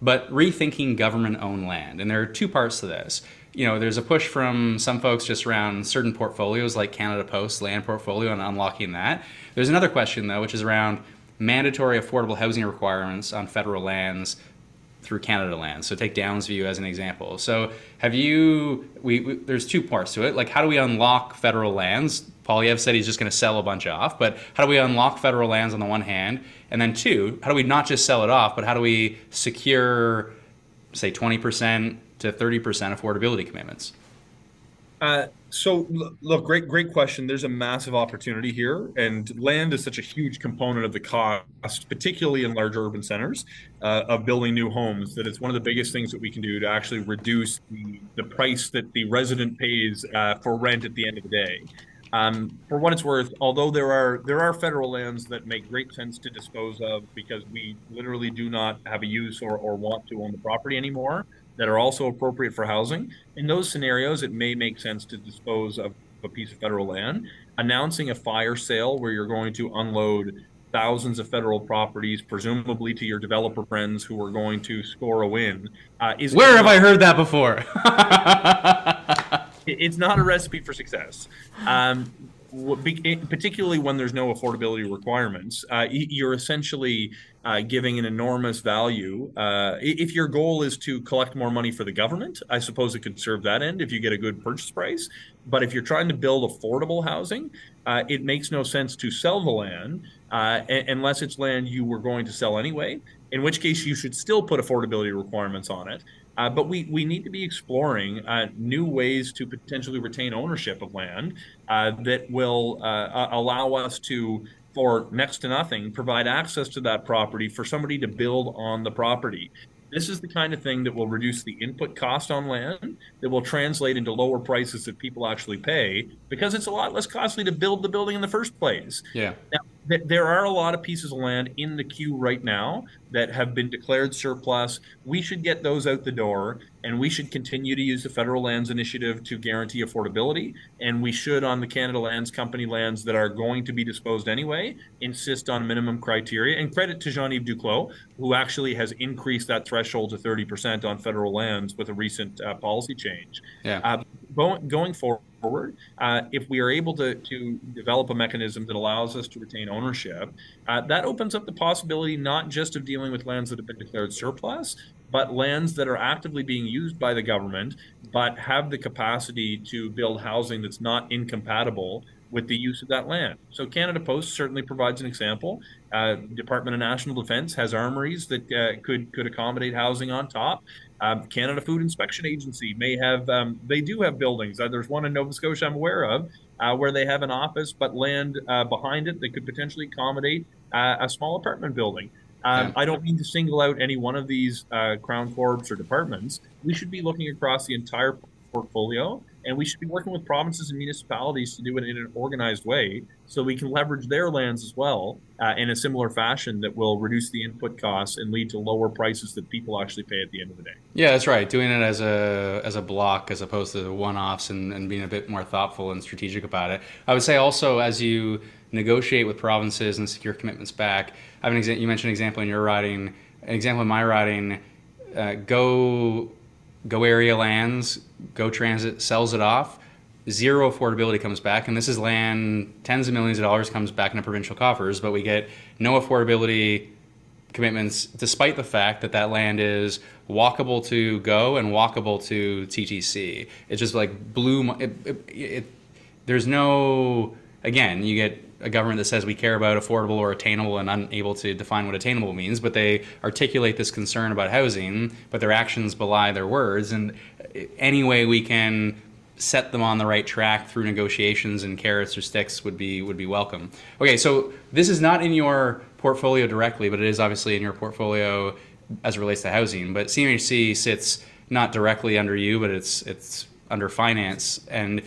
but rethinking government owned land. And there are two parts to this. You know, there's a push from some folks just around certain portfolios like Canada Post land portfolio and unlocking that. There's another question though, which is around mandatory affordable housing requirements on federal lands through Canada Land. So take Downsview as an example. So have you? We, we, there's two parts to it. Like how do we unlock federal lands? Poilievre said he's just going to sell a bunch off, but how do we unlock federal lands on the one hand, and then two, how do we not just sell it off, but how do we secure, say, 20% to 30% affordability commitments? Uh, so look, great, great question. There's a massive opportunity here, and land is such a huge component of the cost, particularly in large urban centers, uh, of building new homes. That it's one of the biggest things that we can do to actually reduce the, the price that the resident pays uh, for rent at the end of the day. Um, for what it's worth, although there are there are federal lands that make great sense to dispose of because we literally do not have a use or, or want to own the property anymore, that are also appropriate for housing. In those scenarios, it may make sense to dispose of a piece of federal land. Announcing a fire sale where you're going to unload thousands of federal properties, presumably to your developer friends who are going to score a win. Uh, is where have I heard that before? *laughs* it's not a recipe for success. Um, particularly when there's no affordability requirements, uh, you're essentially uh, giving an enormous value. Uh, if your goal is to collect more money for the government, I suppose it could serve that end if you get a good purchase price. But if you're trying to build affordable housing, uh, it makes no sense to sell the land uh, unless it's land you were going to sell anyway. In which case, you should still put affordability requirements on it. Uh, but we, we need to be exploring uh, new ways to potentially retain ownership of land that will allow us to, for next to nothing, provide access to that property for somebody to build on the property. This is the kind of thing that will reduce the input cost on land, that will translate into lower prices that people actually pay because it's a lot less costly to build the building in the first place. Yeah. Now, there are a lot of pieces of land in the queue right now that have been declared surplus. We should get those out the door, and we should continue to use the federal lands initiative to guarantee affordability. And we should, on the Canada Lands Company lands that are going to be disposed anyway, insist on minimum criteria. And credit to Jean Yves Duclos, who actually has increased that threshold to 30% on federal lands with a recent uh, policy change. Yeah. Uh, going, going forward, forward. Uh, if we are able to, to develop a mechanism that allows us to retain ownership, uh, that opens up the possibility not just of dealing with lands that have been declared surplus, but lands that are actively being used by the government, but have the capacity to build housing that's not incompatible with the use of that land. So Canada Post certainly provides an example. Uh, Department of National Defense has armories that uh, could could accommodate housing on top. Um, Canada Food Inspection Agency may have um, they do have buildings. Uh, there's one in Nova Scotia I'm aware of uh, where they have an office, but land uh, behind it that could potentially accommodate uh, a small apartment building. Um, I don't mean to single out any one of these Crown Corps or departments. We should be looking across the entire portfolio and we should be working with provinces and municipalities to do it in an organized way so we can leverage their lands as well uh, in a similar fashion that will reduce the input costs and lead to lower prices that people actually pay at the end of the day. Yeah, that's right. Doing it as a as a block as opposed to one-offs and, and being a bit more thoughtful and strategic about it. I would say also as you negotiate with provinces and secure commitments back. I have an example. You mentioned an example in your writing. An example in my writing. Uh, go Go Area Lands, Go Transit sells it off. Zero affordability comes back, and this is land tens of millions of dollars comes back into provincial coffers, but we get no affordability commitments, despite the fact that that land is walkable to Go and walkable to TTC. It's just like blue. It, it, it, there's no again. You get a government that says we care about affordable or attainable and unable to define what attainable means, but they articulate this concern about housing, but their actions belie their words. And any way we can set them on the right track through negotiations and carrots or sticks would be would be welcome. Okay, so this is not in your portfolio directly, but it is obviously in your portfolio as it relates to housing. But CMHC sits not directly under you, but it's it's under finance, and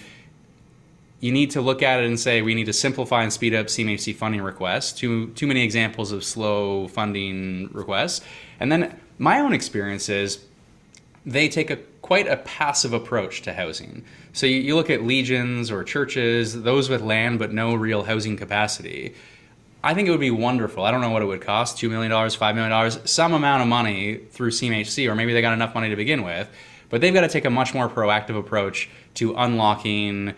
you need to look at it and say we need to simplify and speed up CMHC funding requests. Too too many examples of slow funding requests, and then my own experience is they take a quite a passive approach to housing. So you, you look at legions or churches, those with land but no real housing capacity. I think it would be wonderful. I don't know what it would cost $2 million, $5 million, some amount of money through CMHC, or maybe they got enough money to begin with. But they've got to take a much more proactive approach to unlocking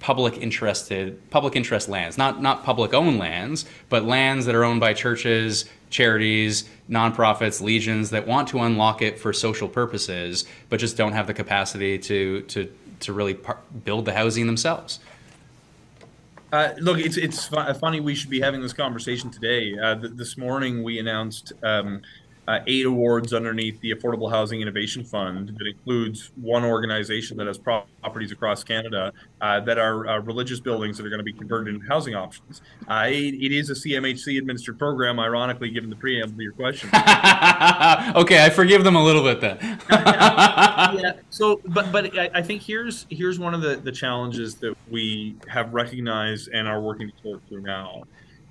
public interested public interest lands not not public owned lands but lands that are owned by churches charities nonprofits legions that want to unlock it for social purposes but just don't have the capacity to to to really par- build the housing themselves uh, look, it's it's funny we should be having this conversation today. Uh, th- this morning we announced um, uh, eight awards underneath the Affordable Housing Innovation Fund that includes one organization that has properties across Canada uh, that are uh, religious buildings that are going to be converted into housing options. Uh, it, it is a CMHC administered program, ironically, given the preamble to your question. *laughs* okay, I forgive them a little bit then. *laughs* *laughs* yeah. So, but but I, I, think here's here's one of the the challenges that we have recognized and are working to work through now.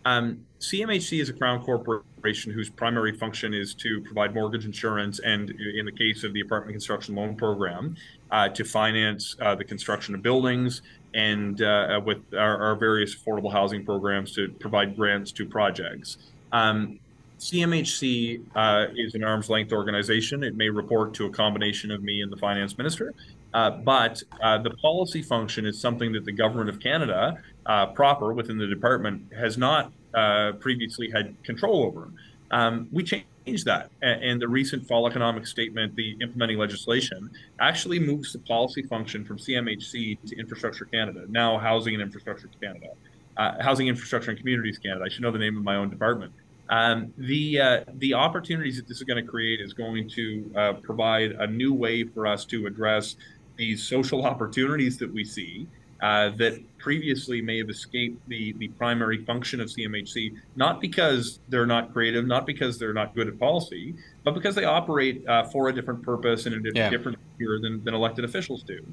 Um, CMHC is a crown corporation whose primary function is to provide mortgage insurance and, in the case of the apartment construction loan program, uh, to finance uh, the construction of buildings and uh, with our, our, various affordable housing programs to provide grants to projects. Um, CMHC uh, is an arm's length organization. It may report to a combination of me and the finance minister, uh, but uh, the policy function is something that the government of Canada uh, proper within the department has not uh, previously had control over. Um, we changed that, and the recent fall economic statement, the implementing legislation, actually moves the policy function from CMHC to Infrastructure Canada, now Housing and Infrastructure Canada, uh, Housing Infrastructure and Communities Canada. I should know the name of my own department. Um, the uh, the opportunities that this is going to create is going to uh, provide a new way for us to address these social *laughs* opportunities that we see uh, that previously may have escaped the, the primary function of CMHC, not because they're not creative, not because they're not good at policy, but because they operate uh, for a different purpose and a yeah. different sphere than, than elected officials do.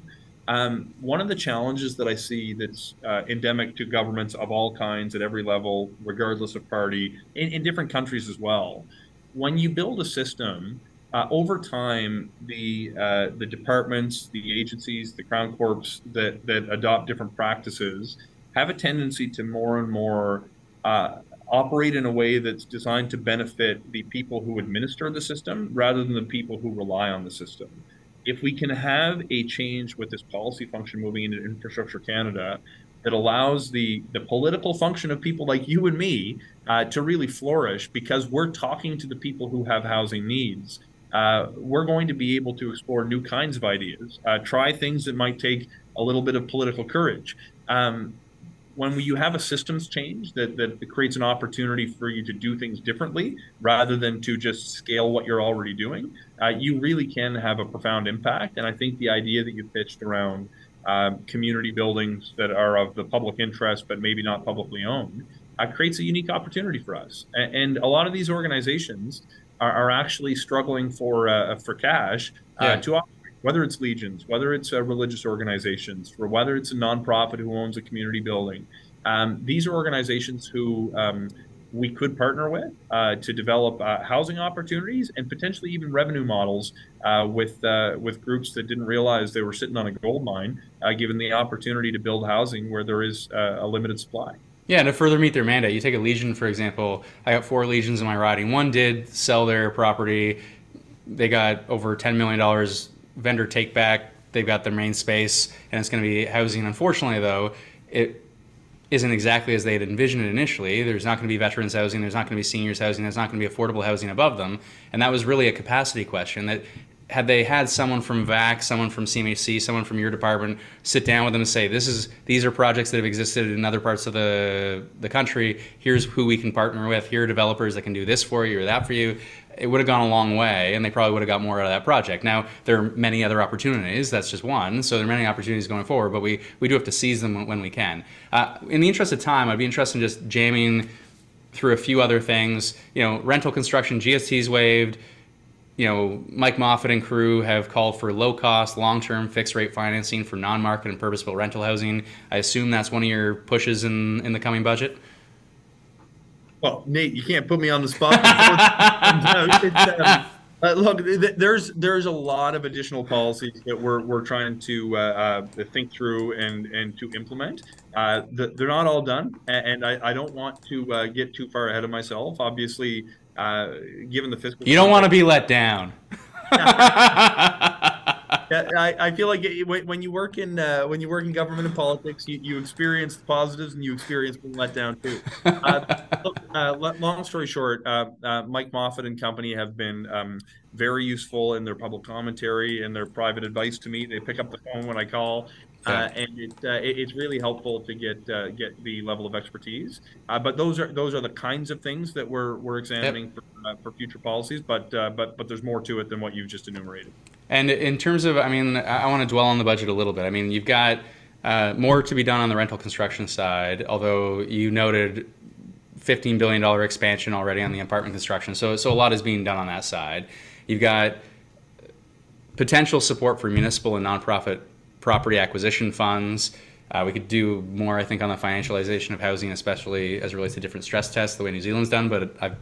Um, one of the challenges that I see that's uh, endemic to governments of all kinds at every level, regardless of party, in, in different countries as well, when you build a system uh, over time, the uh, the departments, the agencies, the crown corps that that adopt different practices have a tendency to more and more uh, operate in a way that's designed to benefit the people who administer the system rather than the people who rely on the system. If we can have a change with this policy function moving into Infrastructure Canada that allows the the political function of people like you and me uh, to really flourish because we're talking to the people who have housing needs uh, we're going to be able to explore new kinds of ideas, uh, try things that might take a little bit of political courage. Um, when you have a systems change that, that creates an opportunity for you to do things differently rather than to just scale what you're already doing, uh, you really can have a profound impact. And I think the idea that you pitched around uh, community buildings that are of the public interest but maybe not publicly owned uh, creates a unique opportunity for us. And, and a lot of these organizations are, are actually struggling for uh, for cash uh, yeah. to operate. Whether it's legions, whether it's uh, religious organizations, or whether it's a nonprofit who owns a community building, um, these are organizations who um, we could partner with uh, to develop uh, housing opportunities and potentially even revenue models uh, with uh, with groups that didn't realize they were sitting on a gold mine, uh, given the opportunity to build housing where there is uh, a limited supply. Yeah, and to further meet their mandate, you take a legion, for example. I got four legions in my riding. One did sell their property. They got over $10 million vendor take back. They've got their main space, and it's going to be housing. Unfortunately, though, it isn't exactly as they had envisioned it initially. There's not going to be veterans housing. There's not going to be seniors housing. There's not going to be affordable housing above them. And that was really a capacity question that had they had someone from VAC, someone from CMHC, someone from your department sit down with them and say, "This is these are projects that have existed in other parts of the the country. Here's who we can partner with. Here are developers that can do this for you or that for you." It would have gone a long way, and they probably would have got more out of that project. Now there are many other opportunities. That's just one. So there are many opportunities going forward, but we we do have to seize them when we can. Uh, in the interest of time, I'd be interested in just jamming through a few other things. You know, rental construction GSTs waived. You know, Mike Moffat and crew have called for low cost, long term fixed rate financing for non market and purpose built rental housing. I assume that's one of your pushes in, in the coming budget. Well, Nate, you can't put me on the spot. *laughs* um, uh, look, th- there's there's a lot of additional policies that we're, we're trying to uh, uh, think through and and to implement. Uh, the, they're not all done, and I, I don't want to uh, get too far ahead of myself. Obviously, uh, given the fiscal, you don't want to be let down. *laughs* I, I feel like when you work in uh, when you work in government and politics, you, you experience the positives and you experience being let down too. Uh, uh, long story short, uh, uh, Mike Moffat and company have been um, very useful in their public commentary and their private advice to me. They pick up the phone when I call. Uh, and it, uh, it, it's really helpful to get uh, get the level of expertise. but those are those are the kinds of things that we're we're examining yep. for, for future policies. But but but there's more to it than what you've just enumerated. And in terms of, I mean, I want to dwell on the budget a little bit. I mean, you've got uh, more to be done on the rental construction side, although you noted $15 billion expansion already on the apartment construction. So, so a lot is being done on that side. You've got potential support for municipal and nonprofit property acquisition funds. Uh, we could do more, I think, on the financialization of housing, especially as it relates to different stress tests, the way New Zealand's done. But I've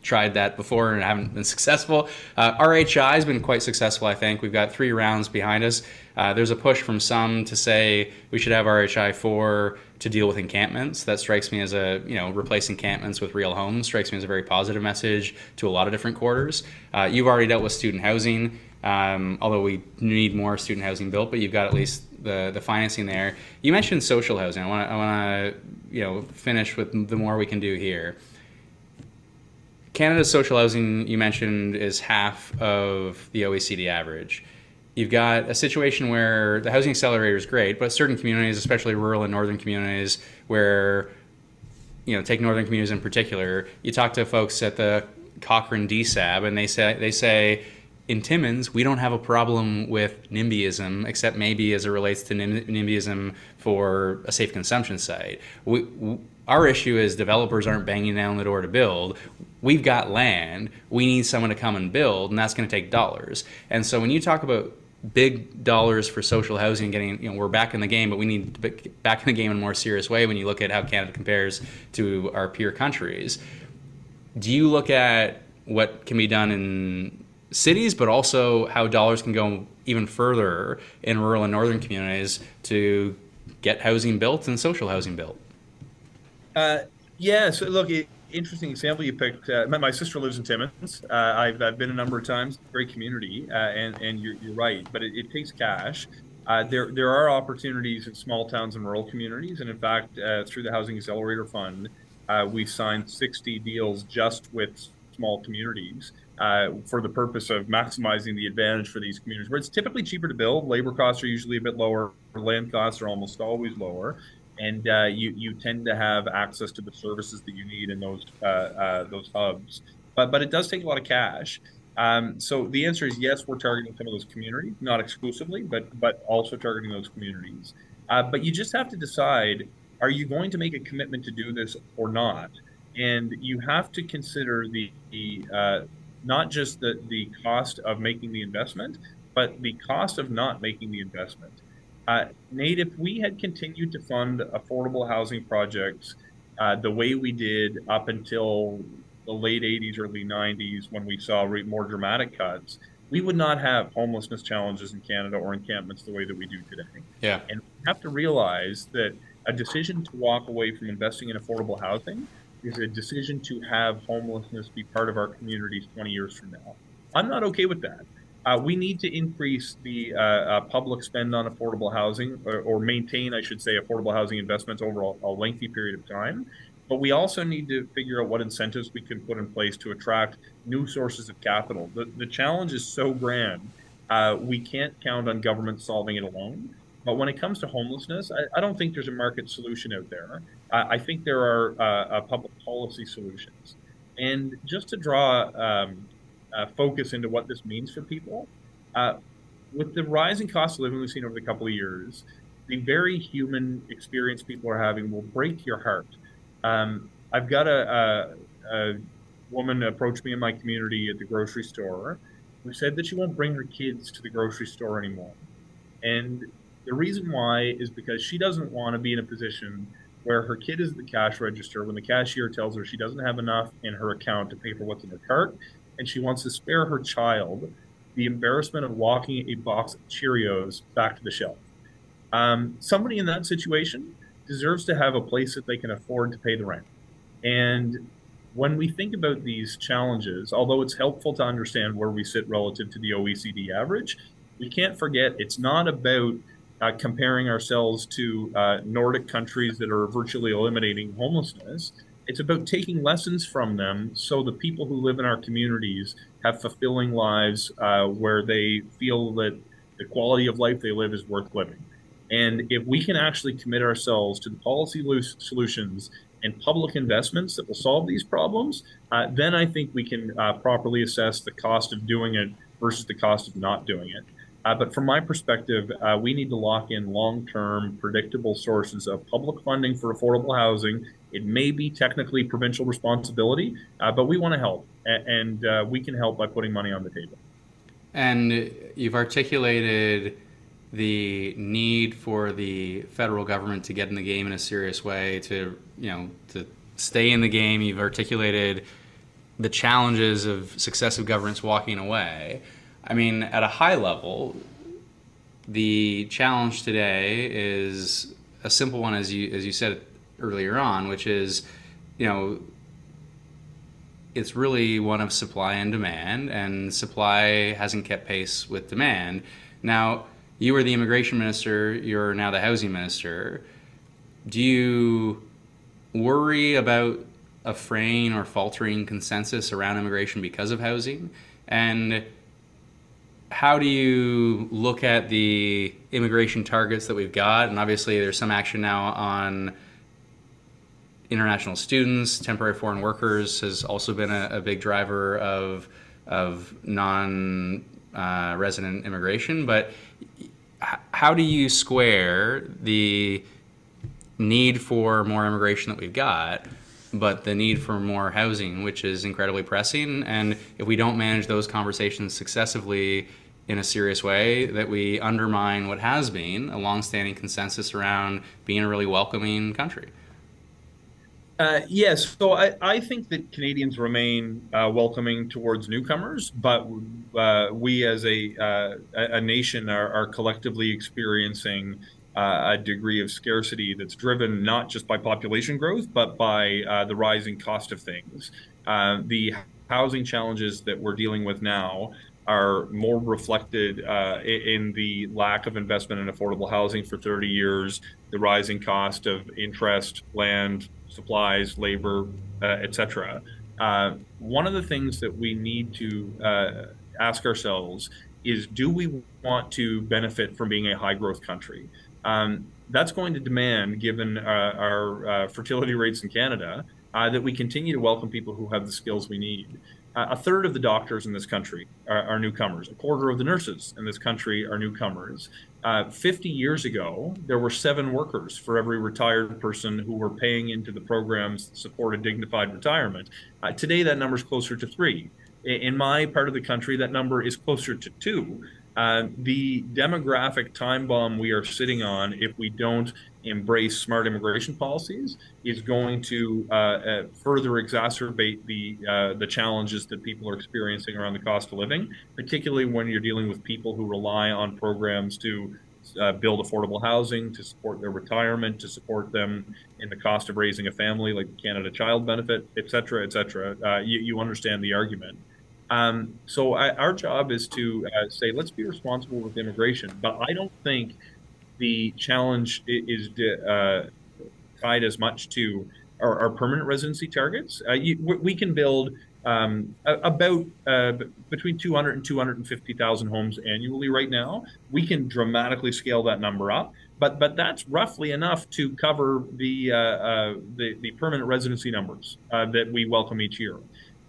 tried that before and haven't been *laughs* successful. Uh, RHI has been quite successful, I think. We've got three rounds behind us. Uh, there's a push from some to say we should have RHI 4 to deal with encampments. That strikes me as a, you know, replace encampments with real homes strikes me as a very positive message to a lot of different quarters. Uh, you've already dealt with student housing. Um, although we need more student housing built, but you've got at least the, the financing there. You mentioned social housing. I want to I want to you know finish with the more we can do here. Canada's social housing, you mentioned, is half of the OECD average. You've got a situation where the housing accelerator is great, but certain communities, especially rural and northern communities, where you know, take northern communities in particular, you talk to folks at the Cochrane DSAB, and they say they say in Timmins we don't have a problem with NIMBYism, except maybe as it relates to NIMBYism for a safe consumption site. We, our issue is developers aren't banging down the door to build. We've got land. We need someone to come and build, and that's going to take dollars. And so when you talk about big dollars for social housing getting you know we're back in the game but we need to be back in the game in a more serious way when you look at how canada compares to our peer countries do you look at what can be done in cities but also how dollars can go even further in rural and northern communities to get housing built and social housing built uh, yeah. So look, interesting example you picked. Uh, my, sister lives in Timmins. Uh, I've, I've been a number of times. Great community, uh, and and you're, you're right. But it, it takes cash. Uh, there there are opportunities in small towns and rural communities, and in fact, uh, through the Housing Accelerator Fund, we've signed 60 deals just with small communities. For the purpose of maximizing the advantage for these communities, where it's typically cheaper to build, labor costs are usually a bit lower, land costs are almost always lower, and uh, you you tend to have access to the services that you need in those uh, uh, those hubs. But but it does take a lot of cash. Um, so the answer is yes, we're targeting some of those communities, not exclusively, but but also targeting those communities. Uh, but you just have to decide: are you going to make a commitment to do this or not? And you have to consider the, the uh, not just the the cost of making the investment, but the cost of not making the investment. Uh, Nate, if we had continued to fund affordable housing projects uh, the way we did up until the late 80s, early 90s, when we saw more dramatic cuts, we would not have homelessness challenges in Canada or encampments the way that we do today. Yeah. And we have to realize that a decision to walk away from investing in affordable housing is a decision to have homelessness be part of our communities 20 years from now. I'm not okay with that. Uh, we need to increase the uh, uh, public spend on affordable housing or, or, maintain, I should say, affordable housing investments over a, a, lengthy period of time. But we also need to figure out what incentives we can put in place to attract new sources of capital. The, the challenge is so grand, uh, we can't count on government solving it alone. But when it comes to homelessness, I, I don't think there's a market solution out there. I think there are uh, uh, public policy solutions. And just to draw um, uh, focus into what this means for people. Uh, with the rising cost of living we've seen over the couple of years, the very human experience people are having will break your heart. Um, I've got a, a, a woman approach me in my community at the grocery store who said that she won't bring her kids to the grocery store anymore. And the reason why is because she doesn't want to be in a position where her kid is the cash register when the cashier tells her she doesn't have enough in her account to pay for what's in her cart, and she wants to spare her child the embarrassment of walking a box of Cheerios back to the shelf. Um, somebody in that situation deserves to have a place that they can afford to pay the rent. And when we think about these challenges, although it's helpful to understand where we sit relative to the OECD average, we can't forget it's not about uh, comparing ourselves to uh, Nordic countries that are virtually eliminating homelessness. It's about taking lessons from them so the people who live in our communities have fulfilling lives uh, where they feel that the quality of life they live is worth living. And if we can actually commit ourselves to the policy solutions and public investments that will solve these problems, uh, then I think we can uh, properly assess the cost of doing it versus the cost of not doing it. Uh, but from my perspective, uh, we need to lock in long term, predictable sources of public funding for affordable housing. It may be technically provincial responsibility, uh, but we want to help. And uh, we can help by putting money on the table. And you've articulated the need for the federal government to get in the game in a serious way, to, you know, to stay in the game. You've articulated the challenges of successive governments walking away. I mean, at a high level, the challenge today is a simple one, as you as you said earlier on, which is, you know, it's really one of supply and demand, and supply hasn't kept pace with demand. Now, you were the immigration minister. You're now the housing minister. Do you worry about a fraying or faltering consensus around immigration because of housing? And how do you look at the immigration targets that we've got? And obviously, there's some action now on international students, temporary foreign workers has also been a, a big driver of of non uh, resident immigration. But how do you square the need for more immigration that we've got? But the need for more housing, which is incredibly pressing. And if we don't manage those conversations successively, in a serious way that we undermine what has been a longstanding consensus around being a really welcoming country. Uh, yes, so I, I think that Canadians remain uh, welcoming towards newcomers, but uh, we as a, uh, a nation are, are collectively experiencing uh, a degree of scarcity that's driven not just by population growth, but by uh, the rising cost of things. the housing challenges that we're dealing with now are more reflected uh, in the lack of investment in affordable housing for 30 years, the rising cost of interest, land, supplies, labor, uh, etc. Uh, one of the things that we need to uh, ask ourselves is do we want to benefit from being a high growth country? Um, that's going to demand, given uh, our uh, fertility rates in Canada, that we continue to welcome people who have the skills we need a third of the doctors in this country are, are, newcomers. A quarter of the nurses in this country are newcomers. Uh, 50 years ago, there were seven workers for every retired person who were paying into the programs that support a dignified retirement. Uh, today, that number is closer to three. In my part of the country, that number is closer to two. Uh, the demographic time bomb we are sitting on, if we don't embrace smart immigration policies, is going to uh, uh, further exacerbate the uh, the challenges that people are experiencing around the cost of living, particularly when you're dealing with people who rely on programs to uh, build affordable housing, to support their retirement, to support them in the cost of raising a family, like Canada Child Benefit, et cetera, et cetera. You, you understand the argument. Um, so I, our job is to uh, say, let's be responsible with immigration. But I don't think the challenge is uh, tied as much to our, our permanent residency targets. Uh, you, we can build um, about uh, between 200 and 250,000 homes annually right now. We can dramatically scale that number up, but but that's roughly enough to cover the uh, uh, the, the, permanent residency numbers that we welcome each year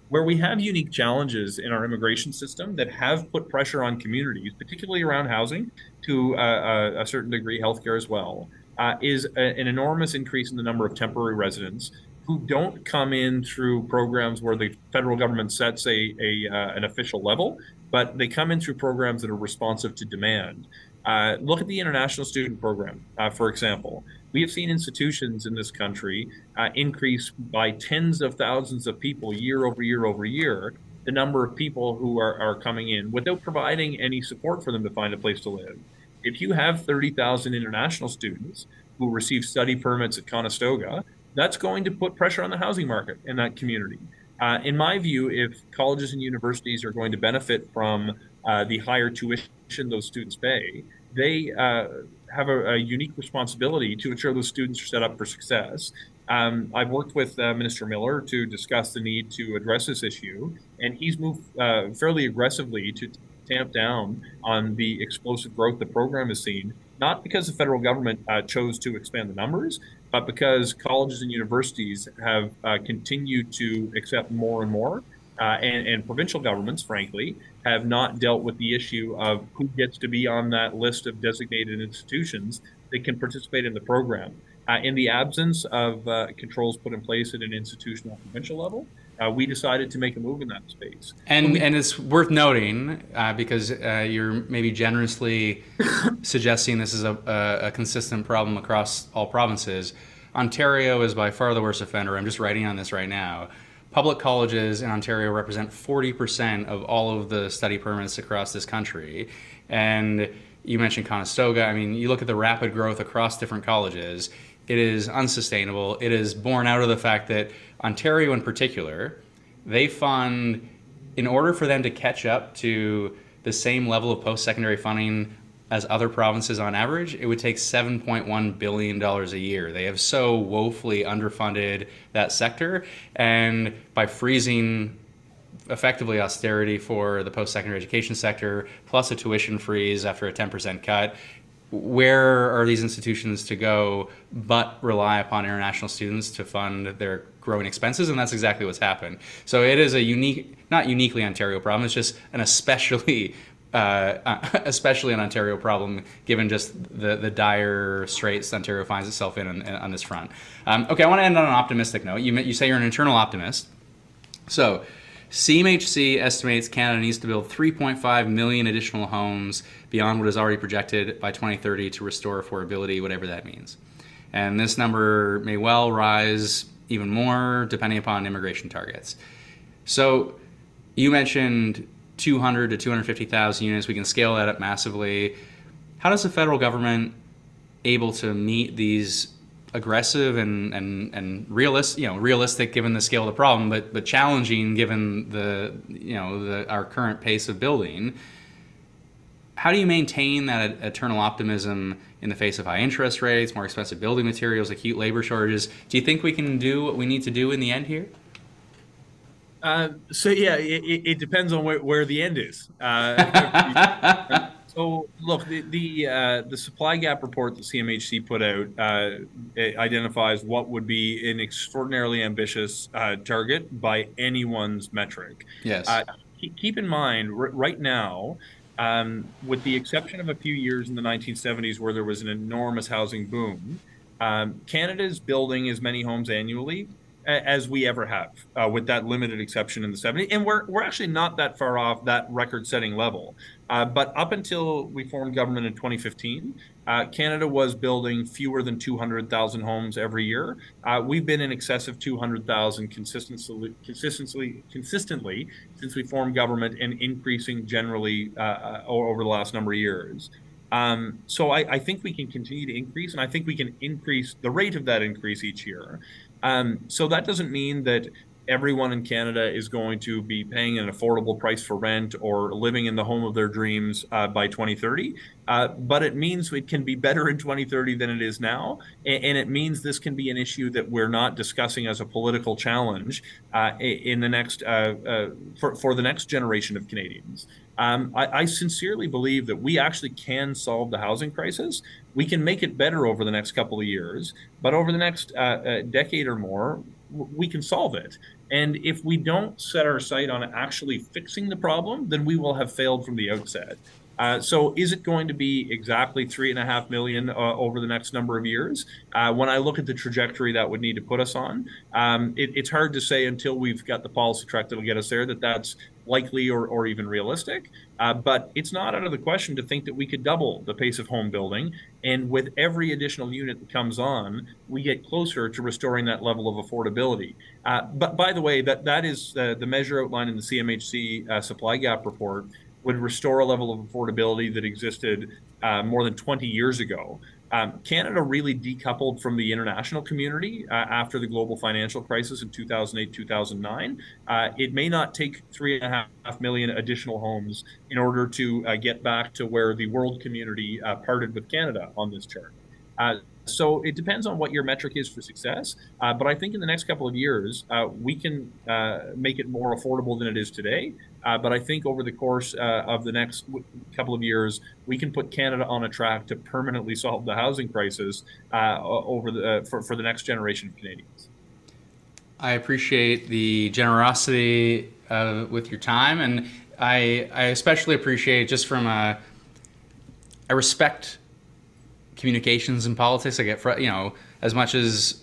where we have unique challenges in our immigration system that have put pressure on communities, particularly around housing, to uh, a, certain degree, healthcare as well, uh, is a, an enormous increase in the number of temporary residents who don't come in through programs where the federal government sets a, a uh, an official level, but they come in through programs that are responsive to demand. Uh, look at the international student program, uh, for example. We have seen institutions in this country uh, increase by tens of thousands of people year over year over year the number of people who are, are coming in without providing any support for them to find a place to live. If you have 30,000 international students who receive study permits at Conestoga, that's going to put pressure on the housing market in that community. Uh, in my view, if colleges and universities are going to benefit from uh, the higher tuition those students pay, they uh, have a, a, unique responsibility to ensure those students are set up for success. Um, I've worked with uh, Minister Miller to discuss the need to address this issue, and he's moved uh, fairly aggressively to tamp down on the explosive growth the program has seen, not because the federal government uh, chose to expand the numbers, but because colleges and universities have uh, continued to accept more and more. Uh, and, and, provincial governments, frankly, have not dealt with the issue of who gets to be on that list of designated institutions that can participate in the program. Uh, in the absence of uh, controls put in place at an institutional provincial level, uh, we decided to make a move in that space. And we, and it's worth noting uh, because uh, you're maybe generously *coughs* suggesting this is a, a, a, consistent problem across all provinces. Ontario is by far the worst offender. I'm just writing on this right now. Public colleges in Ontario represent 40% of all of the study permits across this country. And you mentioned Conestoga. I mean, you look at the rapid growth across different colleges, it is unsustainable. It is born out of the fact that Ontario, in particular, they fund, in order for them to catch up to the same level of post secondary funding as other provinces on average, it would take $7.1 billion a year. They have so woefully underfunded that sector. And by freezing effectively austerity for the post secondary education sector, plus a tuition freeze after a 10% cut, where are these institutions to go but rely upon international students to fund their growing expenses and that's exactly what's happened so it is a unique not uniquely ontario problem it's just an especially uh, *laughs* especially an Ontario problem, given just the, the dire straits Ontario finds itself in on, on this front. Um, okay, I want to end on an optimistic note. You, you say you're an internal optimist. So, CMHC estimates Canada needs to build 3.5 million additional homes beyond what is already projected by 2030 to restore affordability, whatever that means. And this number may well rise even more depending upon immigration targets. So, you mentioned 200 to 250,000 units. We can scale that up massively. How does the federal government able to meet these aggressive and and and realistic, you know, realistic given the scale of the problem, but but challenging given the you know the our current pace of building? How do you maintain that eternal optimism in the face of high interest rates, more expensive building materials, acute labor shortages? Do you think we can do what we need to do in the end here? Uh, so yeah, it, it, depends on where, where the end is. Uh, *laughs* so look, the the, uh, the, supply gap report that CMHC put out uh, identifies what would be an extraordinarily ambitious uh, target by anyone's metric. Yes. keep in mind, r- right now, um, with the exception of a few years in the 1970s where there was an enormous housing boom, um, Canada is building as many homes annually as we ever have, uh, with that limited exception in the 70s. And we're, we're actually not that far off that record setting level. Uh, but up until we formed government in 2015, uh, Canada was building fewer than 200,000 homes every year. Uh, we've been in excess of 200,000 consistently, consistently, consistently since we formed government and increasing generally uh, uh, over the last number of years. Um, so I, I, think we can continue to increase, and I think we can increase the rate of that increase each year. Um, so that doesn't mean that everyone in Canada is going to be paying an affordable price for rent or living in the home of their dreams uh, by 2030. Uh, but it means it can be better in 2030 than it is now. And, and, it means this can be an issue that we're not discussing as a political challenge uh, in the next uh, uh, for, for the next generation of Canadians. Um, I, I, sincerely believe that we actually can solve the housing crisis. We can make it better over the next couple of years, but over the next uh, uh, decade or more, we can solve it. And if we don't set our sight on actually fixing the problem, then we will have failed from the outset. Uh, so is it going to be exactly three and a half million uh, over the next number of years? Uh, when I look at the trajectory that would need to put us on, um, it, it's hard to say until we've got the policy track that'll get us there that that's likely or, or even realistic. Uh, but it's not out of the question to think that we could double the pace of home building. And with every additional unit that comes on, we get closer to restoring that level of affordability. Uh, but by the way, that, that is uh, the measure outlined in the CMHC uh, supply gap report would restore a level of affordability that existed uh, more than 20 years ago. Um, Canada really decoupled from the international community uh, after the global financial crisis in 2008, 2009. Uh, it may not take three and a half million additional homes in order to uh, get back to where the world community uh, parted with Canada on this chart. Uh, so it depends on what your metric is for success. Uh, but I think in the next couple of years, we can make it more affordable than it is today. Uh, but I think over the course uh, of the next w- couple of years, we can put Canada on a track to permanently solve the housing crisis uh, over the for, for the next generation of Canadians. I appreciate the generosity with your time, and I I especially appreciate just from a I respect communications and politics. I get, you know, as much as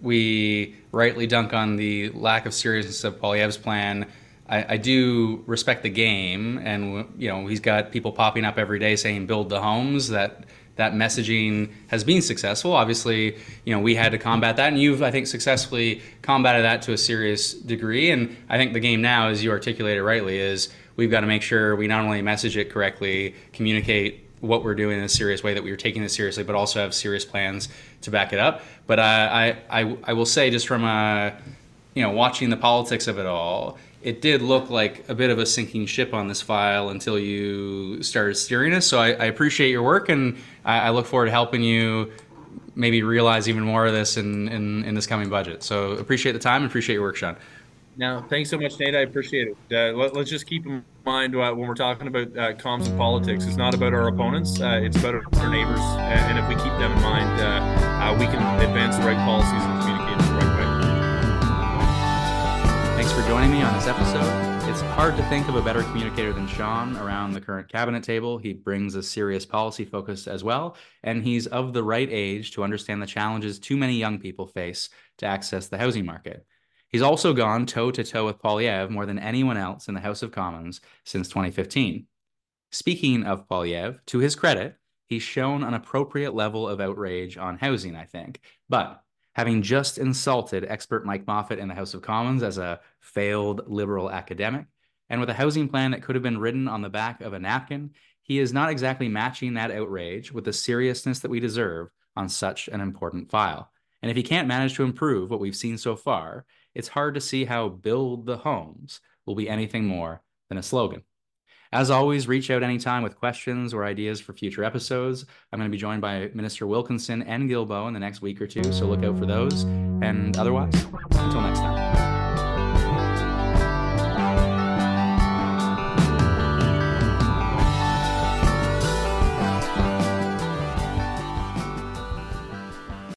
we rightly dunk on the lack of seriousness of Poilievre's plan, I, I, do respect the game, and you know, he's got people popping up every day saying "build the homes." That that messaging has been successful. Obviously, you know, we had to combat that, and you've, I think, successfully combated that to a serious degree. And I think the game now, as you articulated rightly, is we've got to make sure we not only message it correctly, communicate what we're doing in a serious way, that we are taking this seriously, but also have serious plans to back it up. But I, I, I will say, just from a, you know, watching the politics of it all, it did look like a bit of a sinking ship on this file until you started steering us. So I, I appreciate your work, and I, I, look forward to helping you maybe realize even more of this in, in, in this coming budget. So appreciate the time and appreciate your work, Sean. Now, thanks so much, Nate. I appreciate it. Uh, let, us just keep in mind uh, when we're talking about uh, comms and politics, it's not about our opponents, uh, it's about our neighbors. And if we keep them in mind, uh, uh, we can advance the right policies communicate the right for joining me on this episode. It's hard to think of a better communicator than Sean around the current cabinet table. He brings a serious policy focus as well, and he's of the right age to understand the challenges too many young people face to access the housing market. He's also gone toe to toe with Poilievre more than anyone else in the House of Commons since 2015. Speaking of Poilievre, to his credit, he's shown an appropriate level of outrage on housing, I think. But having just insulted expert Mike Moffatt in the House of Commons as a failed liberal academic, and with a housing plan that could have been written on the back of a napkin, he is not exactly matching that outrage with the seriousness that we deserve on such an important file. And if he can't manage to improve what we've seen so far, it's hard to see how Build the Homes will be anything more than a slogan. As always, reach out anytime with questions or ideas for future episodes. I'm going to be joined by Minister Wilkinson and Guilbeault in the next week or two, so look out for those. And otherwise, until next time.